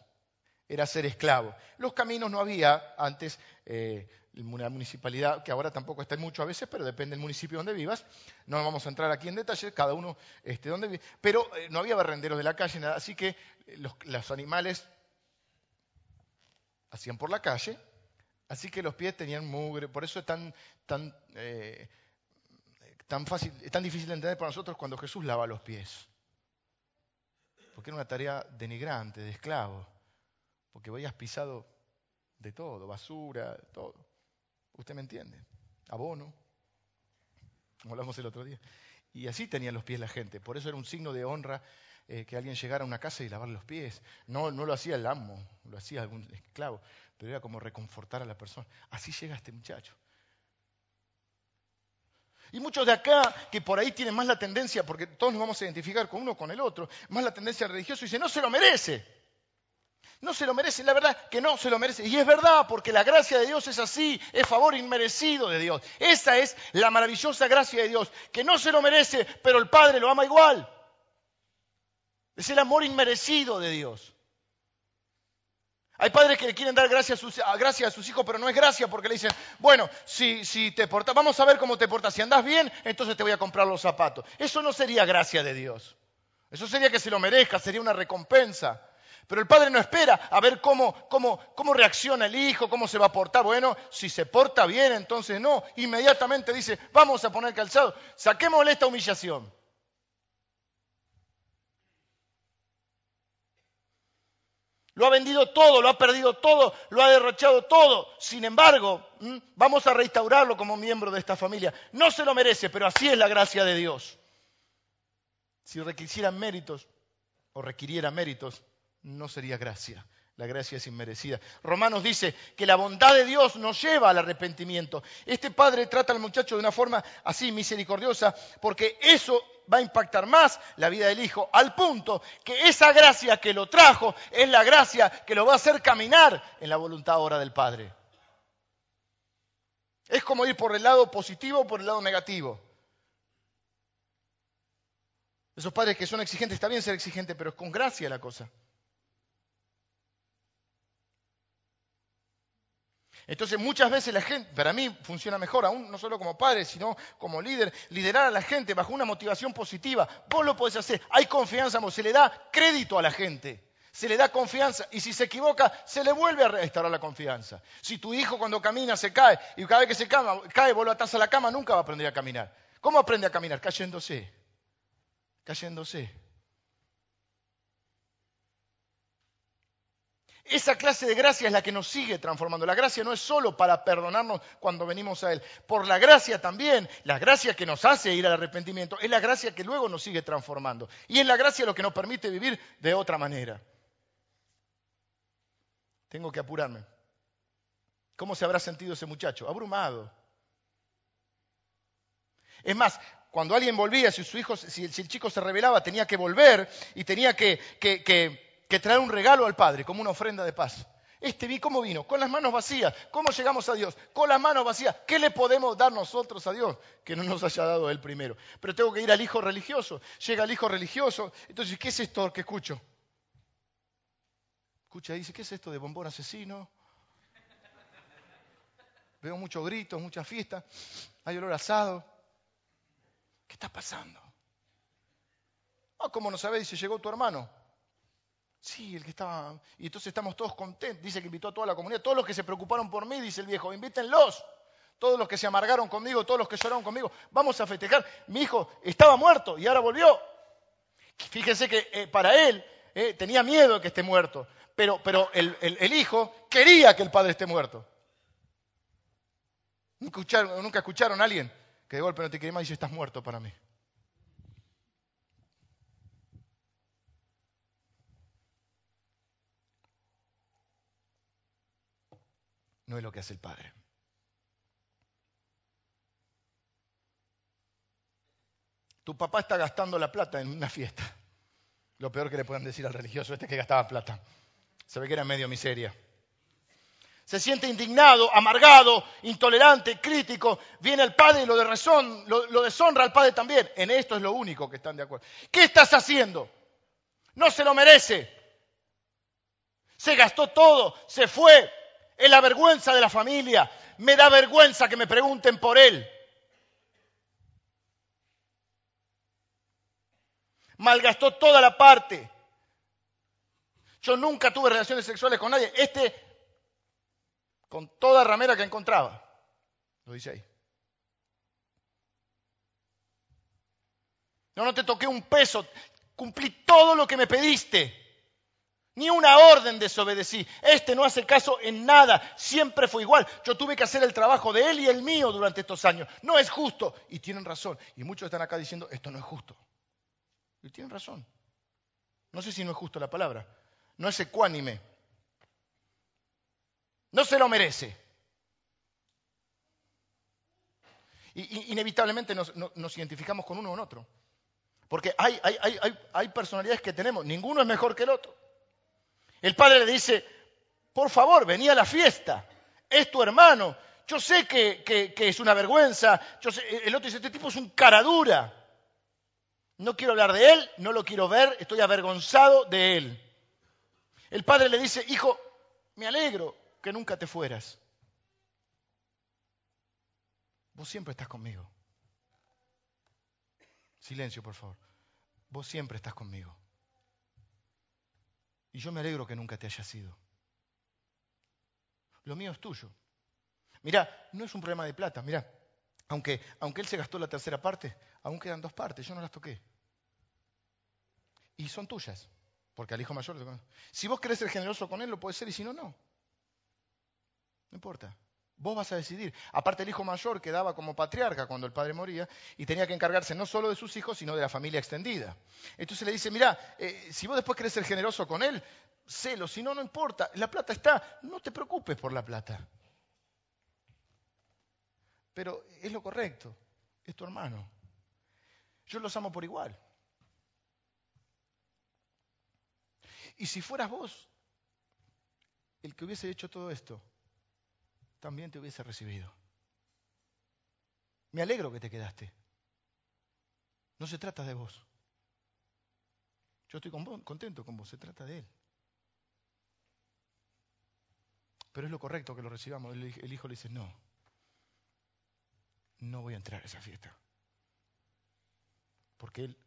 Speaker 1: era ser esclavo. Los caminos no había antes, eh, una municipalidad, que ahora tampoco está mucho a veces, pero depende del municipio donde vivas. No vamos a entrar aquí en detalle, cada uno este, donde vive. Pero eh, no había barrenderos de la calle, nada, así que eh, los, animales hacían por la calle, así que los pies tenían mugre, por eso es tan, tan, eh, tan, fácil, es tan difícil de entender para nosotros cuando Jesús lava los pies. Porque era una tarea denigrante, de esclavo, porque habías pisado de todo, basura, todo. ¿Usted me entiende? Abono, como hablamos el otro día. Y así tenían los pies la gente. Por eso era un signo de honra eh, que alguien llegara a una casa y lavar los pies. No, no lo hacía el amo, lo hacía algún esclavo, pero era como reconfortar a la persona. Así llega este muchacho. Y muchos de acá, que por ahí tienen más la tendencia, porque todos nos vamos a identificar con uno o con el otro, más la tendencia religiosa, dice, no se lo merece. No se lo merece, la verdad que no se lo merece. Y es verdad, porque la gracia de Dios es así, es favor inmerecido de Dios. Esa es la maravillosa gracia de Dios, que no se lo merece, pero el Padre lo ama igual. Es el amor inmerecido de Dios. Hay padres que le quieren dar gracia a sus, a sus hijos, pero no es gracia porque le dicen, bueno, si, si te portas, vamos a ver cómo te portas. Si andas bien, entonces te voy a comprar los zapatos. Eso no sería gracia de Dios. Eso sería que se lo merezca, sería una recompensa. Pero el padre no espera a ver cómo, cómo, reacciona el hijo, cómo se va a portar. Bueno, si se porta bien, entonces no. Inmediatamente dice, vamos a poner calzado, saquémosle esta humillación. Lo ha vendido todo, lo ha perdido todo, lo ha derrochado todo. Sin embargo, vamos a restaurarlo como miembro de esta familia. No se lo merece, pero así es la gracia de Dios. Si requisieran méritos o requiriera méritos, no sería gracia. La gracia es inmerecida. Romanos dice que la bondad de Dios nos lleva al arrepentimiento. Este padre trata al muchacho de una forma así misericordiosa porque eso va a impactar más la vida del hijo, al punto que esa gracia que lo trajo es la gracia que lo va a hacer caminar en la voluntad ahora del Padre. Es como ir por el lado positivo o por el lado negativo. Esos padres que son exigentes, está bien ser exigente, pero es con gracia la cosa. Entonces muchas veces la gente, para mí funciona mejor, aún no solo como padre, sino como líder, liderar a la gente bajo una motivación positiva. Vos lo podés hacer, hay confianza, se le da crédito a la gente, se le da confianza y si se equivoca, se le vuelve a restaurar la confianza. Si tu hijo cuando camina se cae y cada vez que se cae, cae vos lo a la cama, nunca va a aprender a caminar. ¿Cómo aprende a caminar? Cayéndose. Cayéndose. Esa clase de gracia es la que nos sigue transformando. La gracia no es solo para perdonarnos cuando venimos a Él. Por la gracia también, la gracia que nos hace ir al arrepentimiento, es la gracia que luego nos sigue transformando. Y es la gracia lo que nos permite vivir de otra manera. Tengo que apurarme. ¿Cómo se habrá sentido ese muchacho? Abrumado. Es más, cuando alguien volvía, si su hijo, si el chico se rebelaba, tenía que volver y tenía que, que traer un regalo al Padre, como una ofrenda de paz. Este vi cómo vino, con las manos vacías. ¿Cómo llegamos a Dios? Con las manos vacías. ¿Qué le podemos dar nosotros a Dios que no nos haya dado Él primero? Pero tengo que ir al hijo religioso. Llega el hijo religioso. Entonces, ¿qué es esto que escucho? Escucha, dice, ¿qué es esto de bombón asesino? Veo muchos gritos, mucha fiesta. Hay olor asado. ¿Qué está pasando? Ah, ¿cómo no sabéis si llegó tu hermano? Sí, el que estaba. Y entonces estamos todos contentos. Dice que invitó a toda la comunidad. Todos los que se preocuparon por mí, dice el viejo, invítenlos. Todos los que se amargaron conmigo, todos los que lloraron conmigo, vamos a festejar. Mi hijo estaba muerto y ahora volvió. Fíjense que eh, para él eh, tenía miedo de que esté muerto, pero, pero el, el, hijo quería que el padre esté muerto. ¿Nunca escucharon, ¿Nunca escucharon a alguien que de golpe no te quiere más y dice, estás muerto para mí? No es lo que hace el Padre. Tu papá está gastando la plata en una fiesta. Lo peor que le puedan decir al religioso este que gastaba plata. Se ve que era medio miseria. Se siente indignado, amargado, intolerante, crítico. Viene el padre y lo, de razón, lo, lo deshonra al padre también. En esto es lo único que están de acuerdo. ¿Qué estás haciendo? No se lo merece. Se gastó todo, se fue, es la vergüenza de la familia. Me da vergüenza que me pregunten por él. Malgastó toda la parte. Yo nunca tuve relaciones sexuales con nadie. Este, con toda ramera que encontraba. Lo dice ahí. Yo no te toqué un peso. Cumplí todo lo que me pediste. Ni una orden desobedecí. Este no hace caso en nada. Siempre fue igual. Yo tuve que hacer el trabajo de él y el mío durante estos años. No es justo. Y tienen razón. Y muchos están acá diciendo, esto no es justo. Y tienen razón. No sé si no es justo la palabra. No es ecuánime. No se lo merece. Y, inevitablemente nos, identificamos con uno o con otro. Porque hay, hay personalidades que tenemos. Ninguno es mejor que el otro. El padre le dice, por favor, vení a la fiesta, es tu hermano. Yo sé que, es una vergüenza. el otro dice, este tipo es un cara dura. No quiero hablar de él, no lo quiero ver, estoy avergonzado de él. El padre le dice, hijo, me alegro que nunca te fueras. Vos siempre estás conmigo. Silencio, por favor. Vos siempre estás conmigo. Y yo me alegro que nunca te haya sido. Lo mío es tuyo. Mira, no es un problema de plata. Mira, aunque, aunque él se gastó la tercera parte, aún quedan dos partes. Yo no las toqué. Y son tuyas. Porque al hijo mayor. Si vos querés ser generoso con él, lo puedes ser. Y si no, no. No importa. Vos vas a decidir. Aparte, el hijo mayor quedaba como patriarca cuando el padre moría y tenía que encargarse no solo de sus hijos, sino de la familia extendida. Entonces le dice, mira, eh, si vos después querés ser generoso con él, celo, si no, no importa. La plata está, no te preocupes por la plata. Pero es lo correcto, es tu hermano. Yo los amo por igual. Y si fueras vos el que hubiese hecho todo esto, también te hubiese recibido. Me alegro que te quedaste. No se trata de vos. Yo estoy contento con vos, se trata de Él. Pero es lo correcto que lo recibamos. El hijo le dice, no, no voy a entrar a esa fiesta. Porque Él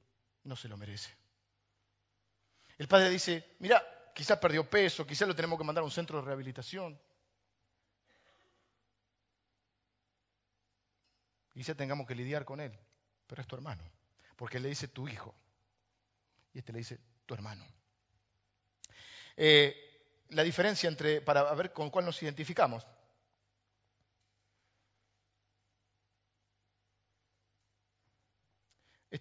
Speaker 1: no se lo merece. El padre dice, mira, quizás perdió peso, quizás lo tenemos que mandar a un centro de rehabilitación. Y ya tengamos que lidiar con él. pero es tu hermano. Porque él le dice tu hijo. Y este le dice tu hermano. Eh, la diferencia entre, para ver con cuál nos identificamos.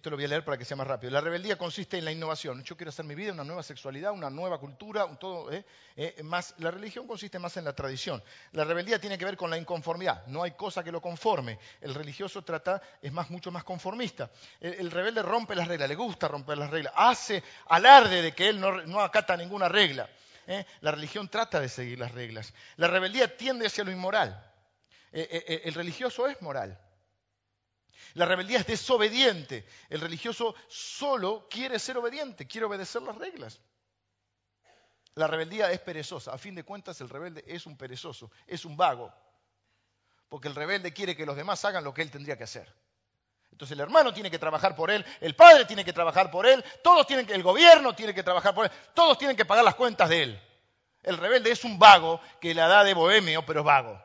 Speaker 1: Esto lo voy a leer para que sea más rápido. La rebeldía consiste en la innovación. Yo quiero hacer mi vida una nueva sexualidad, una nueva cultura, un todo. ¿eh? Eh, más, la religión consiste más en la tradición. La rebeldía tiene que ver con la inconformidad. No hay cosa que lo conforme. El religioso trata, es más, mucho más conformista. El, rebelde rompe las reglas, le gusta romper las reglas, hace alarde de que él no, acata ninguna regla. ¿eh? La religión trata de seguir las reglas. La rebeldía tiende hacia lo inmoral. el religioso es moral. La rebeldía es desobediente. El religioso solo quiere ser obediente, quiere obedecer las reglas. La rebeldía es perezosa. A fin de cuentas, el rebelde es un perezoso, es un vago. Porque el rebelde quiere que los demás hagan lo que él tendría que hacer. Entonces el hermano tiene que trabajar por él, el padre tiene que trabajar por él, todos tienen que, el gobierno tiene que trabajar por él, todos tienen que pagar las cuentas de él. El rebelde es un vago que la da de bohemio, pero es vago.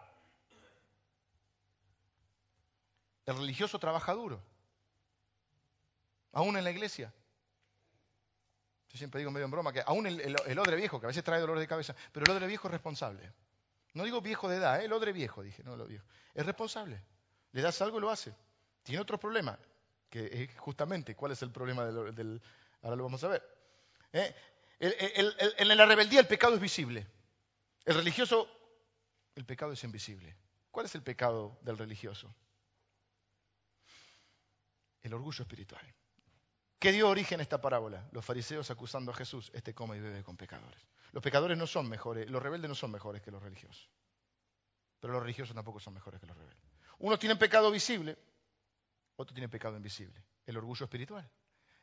Speaker 1: El religioso trabaja duro. Aún en la iglesia. Yo siempre digo medio en broma que aún el, odre viejo, que a veces trae dolor de cabeza, pero el odre viejo es responsable. No digo viejo de edad, ¿eh? el odre viejo, dije, no lo viejo. Es responsable. Le das algo y lo hace. Tiene otro problema, que es justamente, ¿cuál es el problema del... ahora lo vamos a ver. ¿Eh? en la rebeldía el pecado es visible. El religioso, el pecado es invisible. ¿Cuál es el pecado del religioso? El orgullo espiritual. ¿Qué dio origen a esta parábola? Los fariseos acusando a Jesús, este come y bebe con pecadores. Los pecadores no son mejores, los rebeldes no son mejores que los religiosos. Pero los religiosos tampoco son mejores que los rebeldes. Uno tiene pecado visible, otro tiene pecado invisible, el orgullo espiritual.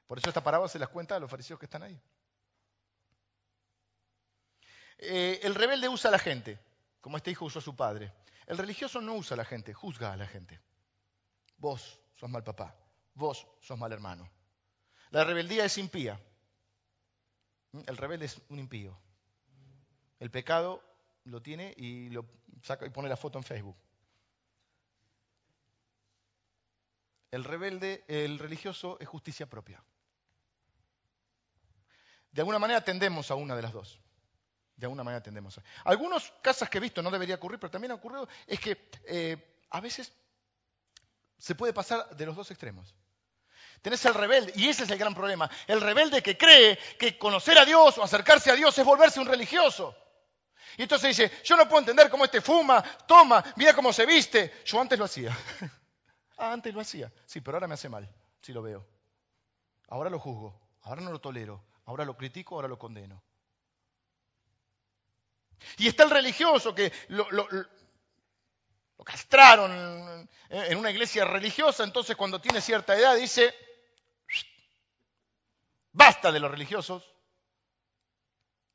Speaker 1: Por eso esta parábola se las cuenta a los fariseos que están ahí. Eh, el rebelde usa a la gente, como este hijo usó a su padre. El religioso no usa a la gente, juzga a la gente. Vos sos mal papá, vos sos mal hermano. La rebeldía es impía. El rebelde es un impío. El pecado lo tiene y lo saca y pone la foto en Facebook. El rebelde, el religioso es justicia propia. De alguna manera tendemos a una de las dos. De alguna manera tendemos a. Algunos casos que he visto, no debería ocurrir, pero también ha ocurrido, es que eh, a veces se puede pasar de los dos extremos. Tenés el rebelde, y ese es el gran problema. El rebelde que cree que conocer a Dios o acercarse a Dios es volverse un religioso. Y entonces dice, yo no puedo entender cómo este fuma, toma, mira cómo se viste. Yo antes lo hacía. ah, antes lo hacía. Sí, pero ahora me hace mal, si lo veo. Ahora lo juzgo, ahora no lo tolero, ahora lo critico, ahora lo condeno. Y está el religioso que lo, castraron en una iglesia religiosa, entonces cuando tiene cierta edad dice, Basta de los religiosos.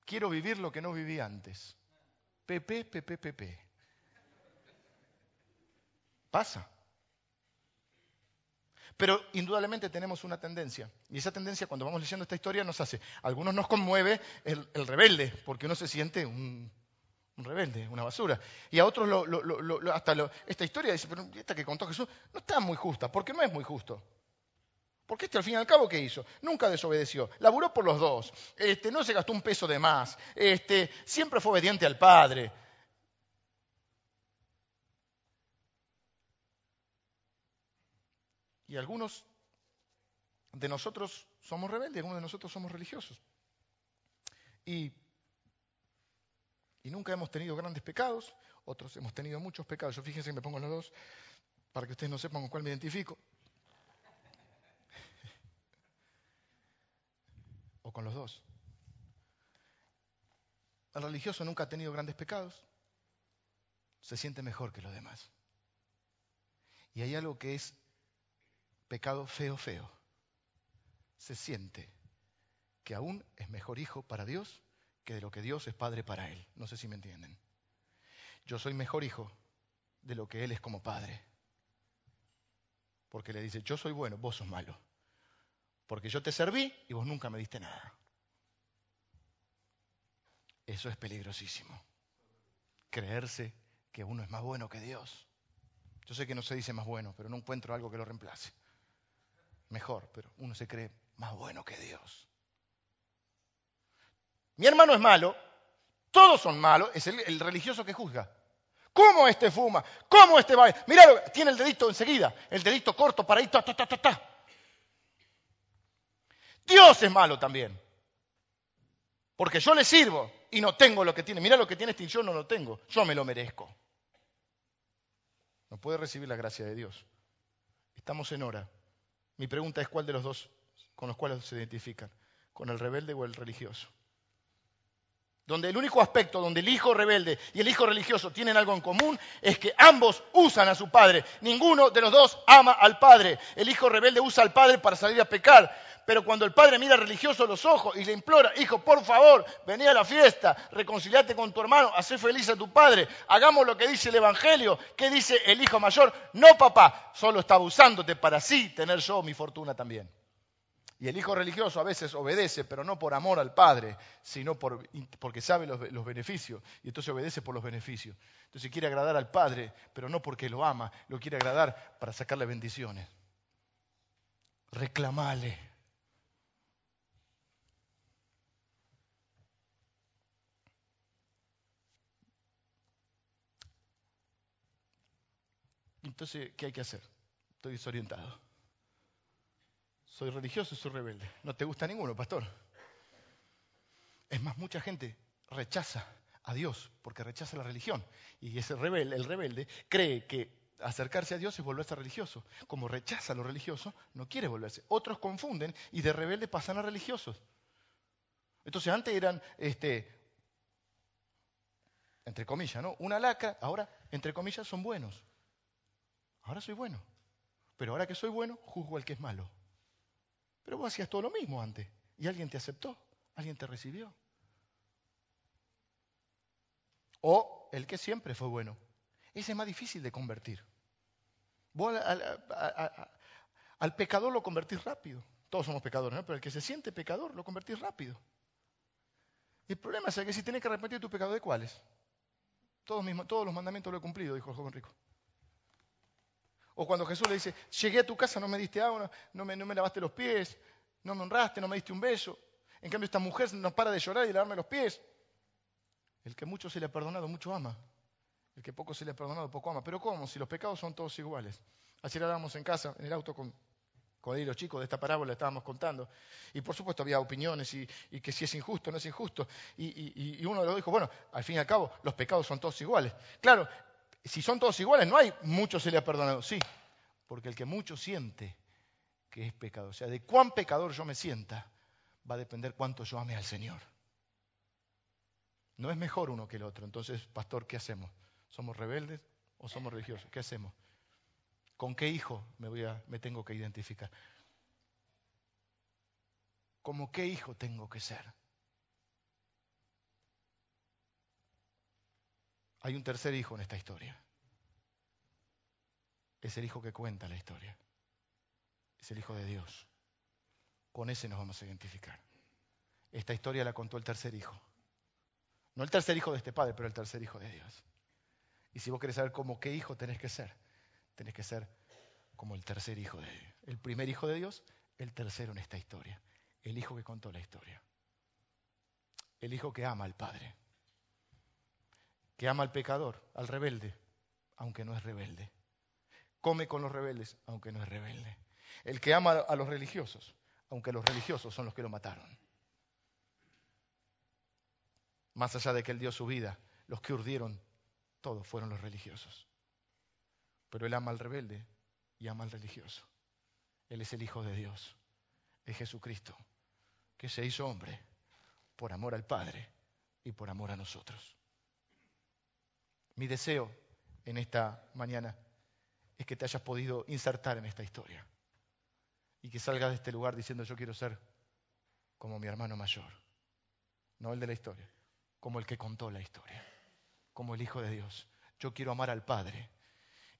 Speaker 1: Quiero vivir lo que no viví antes. Pepe, pepe, pepe. Pasa. Pero indudablemente tenemos una tendencia. Y esa tendencia, cuando vamos leyendo esta historia, nos hace. algunos nos conmueve el, rebelde, porque uno se siente un, rebelde, una basura. Y a otros, hasta esta historia dice, pero esta que contó Jesús no está muy justa, porque no es muy justo. Porque este al fin y al cabo, ¿qué hizo? Nunca desobedeció. Laburó por los dos. Este, no se gastó un peso de más. Este, siempre fue obediente al Padre. Y algunos de nosotros somos rebeldes, algunos de nosotros somos religiosos. Y, y nunca hemos tenido grandes pecados, otros hemos tenido muchos pecados. Yo fíjense que me pongo los dos para que ustedes no sepan con cuál me identifico. con los dos. El religioso nunca ha tenido grandes pecados, se siente mejor que los demás. Y hay algo que es pecado feo, feo. Se siente que aún es mejor hijo para Dios de lo que Dios es padre para él. No sé si me entienden. Yo soy mejor hijo de lo que él es como padre. Porque le dice, yo soy bueno, vos sos malo porque yo te serví y vos nunca me diste nada. Eso es peligrosísimo. Creerse que uno es más bueno que Dios. Yo sé que no se dice más bueno, pero no encuentro algo que lo reemplace. mejor, pero uno se cree más bueno que Dios. Mi hermano es malo, todos son malos, es el, religioso que juzga. ¿Cómo este fuma? ¿Cómo este va? Mirá, tiene el dedito enseguida, el dedito corto para ahí, ta, ta, ta, ta. Dios es malo también. Porque yo le sirvo y no tengo lo que tiene. Mirá lo que tiene este y yo no lo tengo. Yo me lo merezco. No puede recibir la gracia de Dios. Estamos en hora. Mi pregunta es cuál de los dos con los cuales se identifican, con el rebelde o el religioso. Donde el único aspecto donde el hijo rebelde y el hijo religioso tienen algo en común es que ambos usan a su padre. Ninguno de los dos ama al padre. El hijo rebelde usa al padre para salir a pecar. Pero cuando el padre mira religioso a los ojos y le implora, hijo, por favor, vení a la fiesta, reconciliate con tu hermano, hacé feliz a tu padre, hagamos lo que dice el Evangelio, ¿qué dice el hijo mayor? No, papá, solo estaba usándote para así tener yo mi fortuna también. Y el hijo religioso a veces obedece, pero no por amor al padre, sino por, porque sabe los, los, beneficios, y entonces obedece por los beneficios. Entonces quiere agradar al padre, pero no porque lo ama, lo quiere agradar para sacarle bendiciones. Reclamale. Entonces, ¿qué hay que hacer? Estoy desorientado. Soy religioso, soy rebelde. No te gusta ninguno, pastor. Es más, mucha gente rechaza a Dios porque rechaza la religión. Y ese rebelde, el rebelde cree que acercarse a Dios es volverse religioso. Como rechaza lo religioso, no quiere volverse. Otros confunden y de rebelde pasan a religiosos. Entonces antes eran, este, entre comillas, ¿no? Una lacra, ahora, entre comillas, son buenos. Ahora soy bueno. Pero ahora que soy bueno, juzgo al que es malo. Pero vos hacías todo lo mismo antes. Y alguien te aceptó, alguien te recibió. O el que siempre fue bueno. Ese es más difícil de convertir. Vos al, pecador lo convertís rápido. Todos somos pecadores, ¿no? Pero el que se siente pecador lo convertís rápido. el problema es que si tienes que arrepentir tu pecado, ¿de cuáles? Todos, todos los mandamientos lo he cumplido, dijo el joven rico. O cuando Jesús le dice, llegué a tu casa, no me diste agua, no me, lavaste los pies, no me honraste, no me diste un beso. En cambio, esta mujer no para de llorar y lavarme los pies. El que mucho se le ha perdonado, mucho ama. El que poco se le ha perdonado, poco ama. Pero ¿cómo? Si los pecados son todos iguales. Ayer hablábamos en casa, en el auto con, con los chicos de esta parábola, estábamos contando. Y por supuesto había opiniones y, que si es injusto, no es injusto. Y, y, uno de los dijo, bueno, al fin y al cabo, los pecados son todos iguales. Claro, si son todos iguales, no hay mucho se le ha perdonado. Sí, porque el que mucho siente que es pecado, o sea, de cuán pecador yo me sienta, va a depender cuánto yo ame al Señor. No es mejor uno que el otro. Entonces, pastor, ¿qué hacemos? ¿Somos rebeldes o somos religiosos? ¿Qué hacemos? ¿Con qué hijo me, voy a, me tengo que identificar? ¿Cómo qué hijo tengo que ser? Hay un tercer hijo en esta historia. Es el hijo que cuenta la historia. Es el hijo de Dios. Con ese nos vamos a identificar. Esta historia la contó el tercer hijo. No el tercer hijo de este padre, pero el tercer hijo de Dios. Y si vos querés saber cómo qué hijo tenés que ser, tenés que ser como el tercer hijo de Dios. El primer hijo de Dios, el tercero en esta historia. El hijo que contó la historia. El hijo que ama al Padre que ama al pecador, al rebelde, aunque no es rebelde. Come con los rebeldes, aunque no es rebelde. El que ama a los religiosos, aunque los religiosos son los que lo mataron. Más allá de que él dio su vida, los que urdieron todos fueron los religiosos. Pero él ama al rebelde y ama al religioso. Él es el Hijo de Dios, es Jesucristo, que se hizo hombre por amor al Padre y por amor a nosotros. Mi deseo en esta mañana es que te hayas podido insertar en esta historia y que salgas de este lugar diciendo yo quiero ser como mi hermano mayor, no el de la historia, como el que contó la historia, como el Hijo de Dios. Yo quiero amar al Padre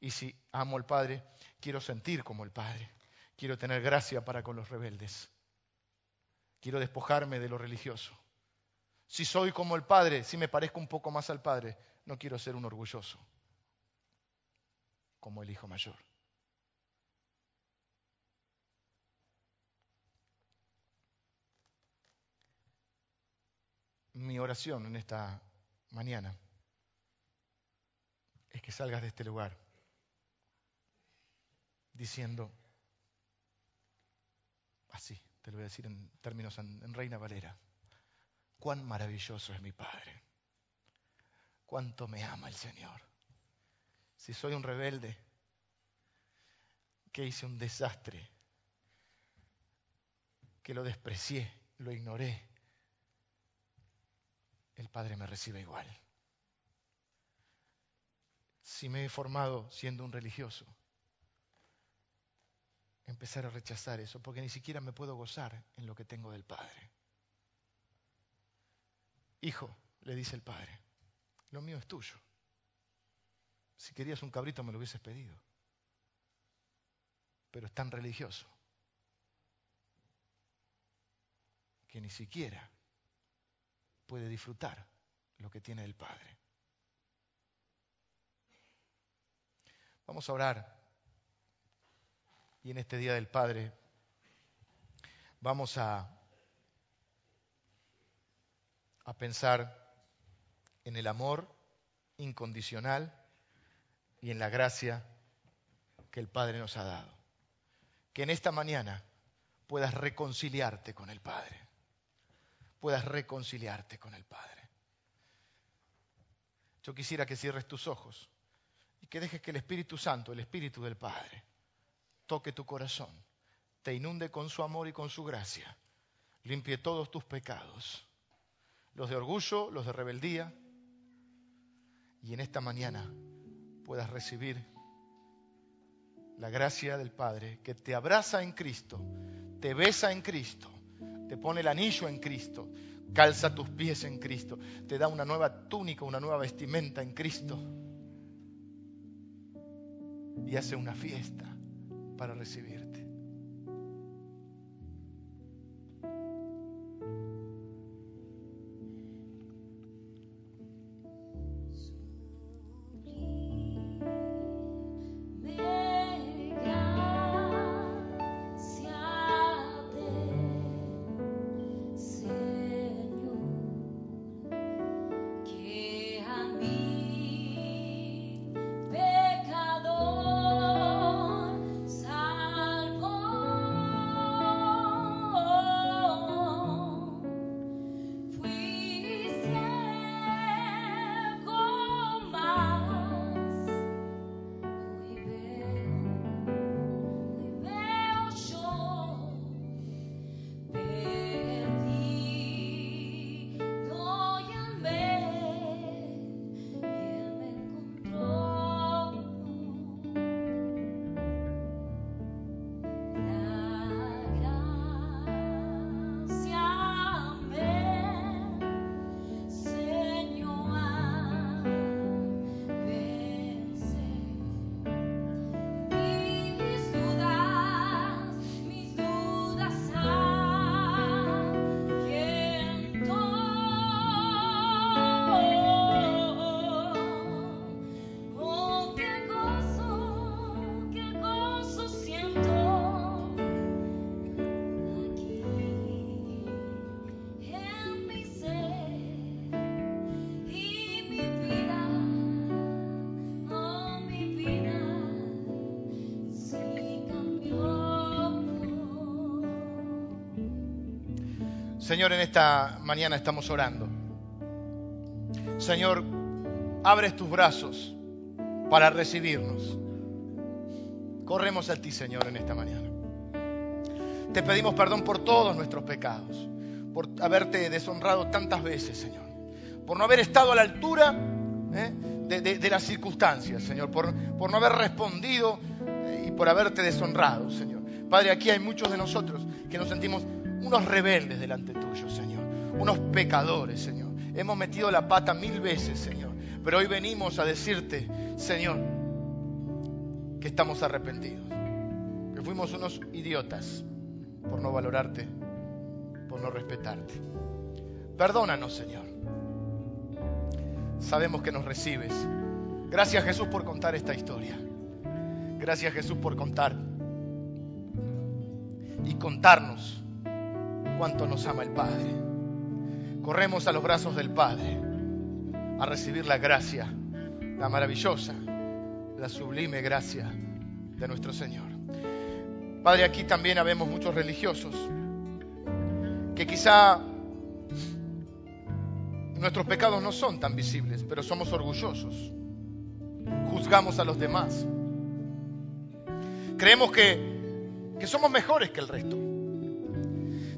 Speaker 1: y si amo al Padre, quiero sentir como el Padre, quiero tener gracia para con los rebeldes, quiero despojarme de lo religioso si soy como el Padre, si me parezco un poco más al Padre, no quiero ser un orgulloso como el Hijo Mayor. Mi oración en esta mañana es que salgas de este lugar diciendo, así, te lo voy a decir en términos en, en Reina Valera, cuán maravilloso es mi Padre, cuánto me ama el Señor. Si soy un rebelde, que hice un desastre, que lo desprecié, lo ignoré, el Padre me recibe igual. Si me he formado siendo un religioso, empezar a rechazar eso, porque ni siquiera me puedo gozar en lo que tengo del Padre. Hijo, le dice el Padre, lo mío es tuyo. Si querías un cabrito me lo hubieses pedido. Pero es tan religioso que ni siquiera puede disfrutar lo que tiene el Padre. Vamos a orar y en este Día del Padre vamos a, a pensar en el amor incondicional y en la gracia que el Padre nos ha dado. Que en esta mañana puedas reconciliarte con el Padre, puedas reconciliarte con el Padre. Yo quisiera que cierres tus ojos y que dejes que el Espíritu Santo, el Espíritu del Padre, toque tu corazón, te inunde con su amor y con su gracia, limpie todos tus pecados, los de orgullo, los de rebeldía, y en esta mañana puedas recibir la gracia del Padre que te abraza en Cristo, te besa en Cristo, te pone el anillo en Cristo, calza tus pies en Cristo, te da una nueva túnica, una nueva vestimenta en Cristo y hace una fiesta para recibirte. Señor, en esta mañana estamos orando. Señor, abres tus brazos para recibirnos. Corremos a ti, Señor, en esta mañana. Te pedimos perdón por todos nuestros pecados, por haberte deshonrado tantas veces, Señor, por no haber estado a la altura ¿eh? de, las circunstancias, Señor, por, no haber respondido eh, y por haberte deshonrado, Señor. Padre, aquí hay muchos de nosotros que nos sentimos unos rebeldes delante tuyo, Señor, unos pecadores, Señor. Hemos metido la pata mil veces, Señor, pero hoy venimos a decirte, Señor, que estamos arrepentidos, que fuimos unos idiotas por no valorarte, por no respetarte. Perdónanos, Señor. Sabemos que nos recibes. Gracias Jesús por contar esta historia. Gracias Jesús por contar y contarnos cuánto nos ama el Padre. corremos a los brazos del Padre a recibir la gracia, la maravillosa, la sublime gracia de nuestro Señor. Padre, aquí también habemos muchos religiosos que quizá nuestros pecados no son tan visibles, pero somos orgullosos. Juzgamos a los demás. Creemos que, que somos mejores que el resto.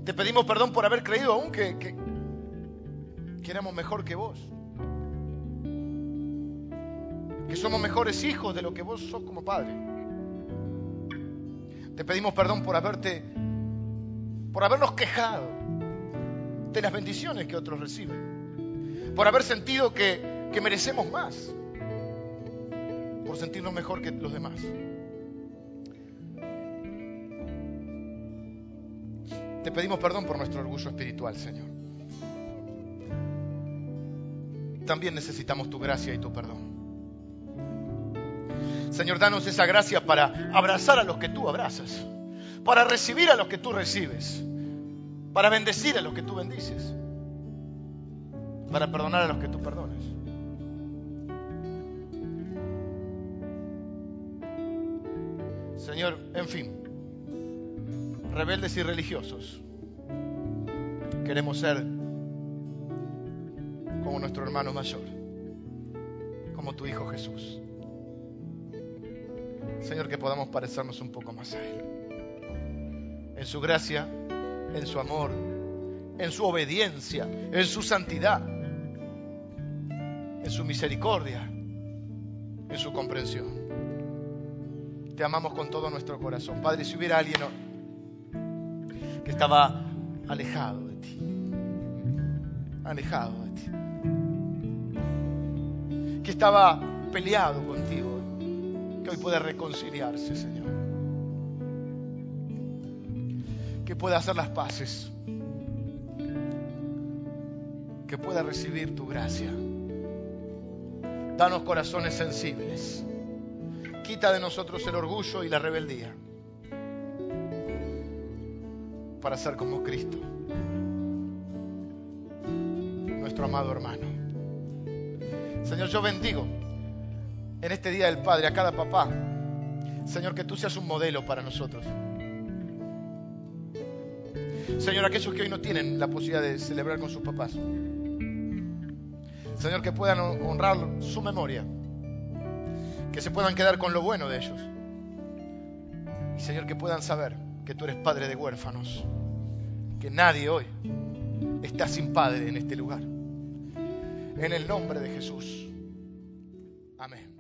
Speaker 1: Te pedimos perdón por haber creído aún que, que, éramos mejor que vos. Que somos mejores hijos de lo que vos sos como padre. Te pedimos perdón por haberte, por habernos quejado de las bendiciones que otros reciben. Por haber sentido que, que merecemos más. Por sentirnos mejor que los demás. Te pedimos perdón por nuestro orgullo espiritual, Señor. También necesitamos tu gracia y tu perdón. Señor, danos esa gracia para abrazar a los que tú abrazas, para recibir a los que tú recibes, para bendecir a los que tú bendices, para perdonar a los que tú perdones. Señor, en fin, rebeldes y religiosos. Queremos ser como nuestro hermano mayor, como tu Hijo Jesús. Señor, que podamos parecernos un poco más a Él. En su gracia, en su amor, en su obediencia, en su santidad, en su misericordia, en su comprensión. Te amamos con todo nuestro corazón. Padre, si hubiera alguien que estaba alejado de ti, alejado de ti, que estaba peleado contigo, que hoy pueda reconciliarse, Señor, que pueda hacer las paces, que pueda recibir tu gracia. Danos corazones sensibles. Quita de nosotros el orgullo y la rebeldía para ser como Cristo, nuestro amado hermano. Señor, yo bendigo en este Día del Padre a cada papá. Señor, que tú seas un modelo para nosotros. Señor, aquellos que hoy no tienen la posibilidad de celebrar con sus papás. Señor, que puedan honrar su memoria. Que se puedan quedar con lo bueno de ellos. Y Señor, que puedan saber que tú eres padre de huérfanos, que nadie hoy está sin padre en este lugar. En el nombre de Jesús. Amén.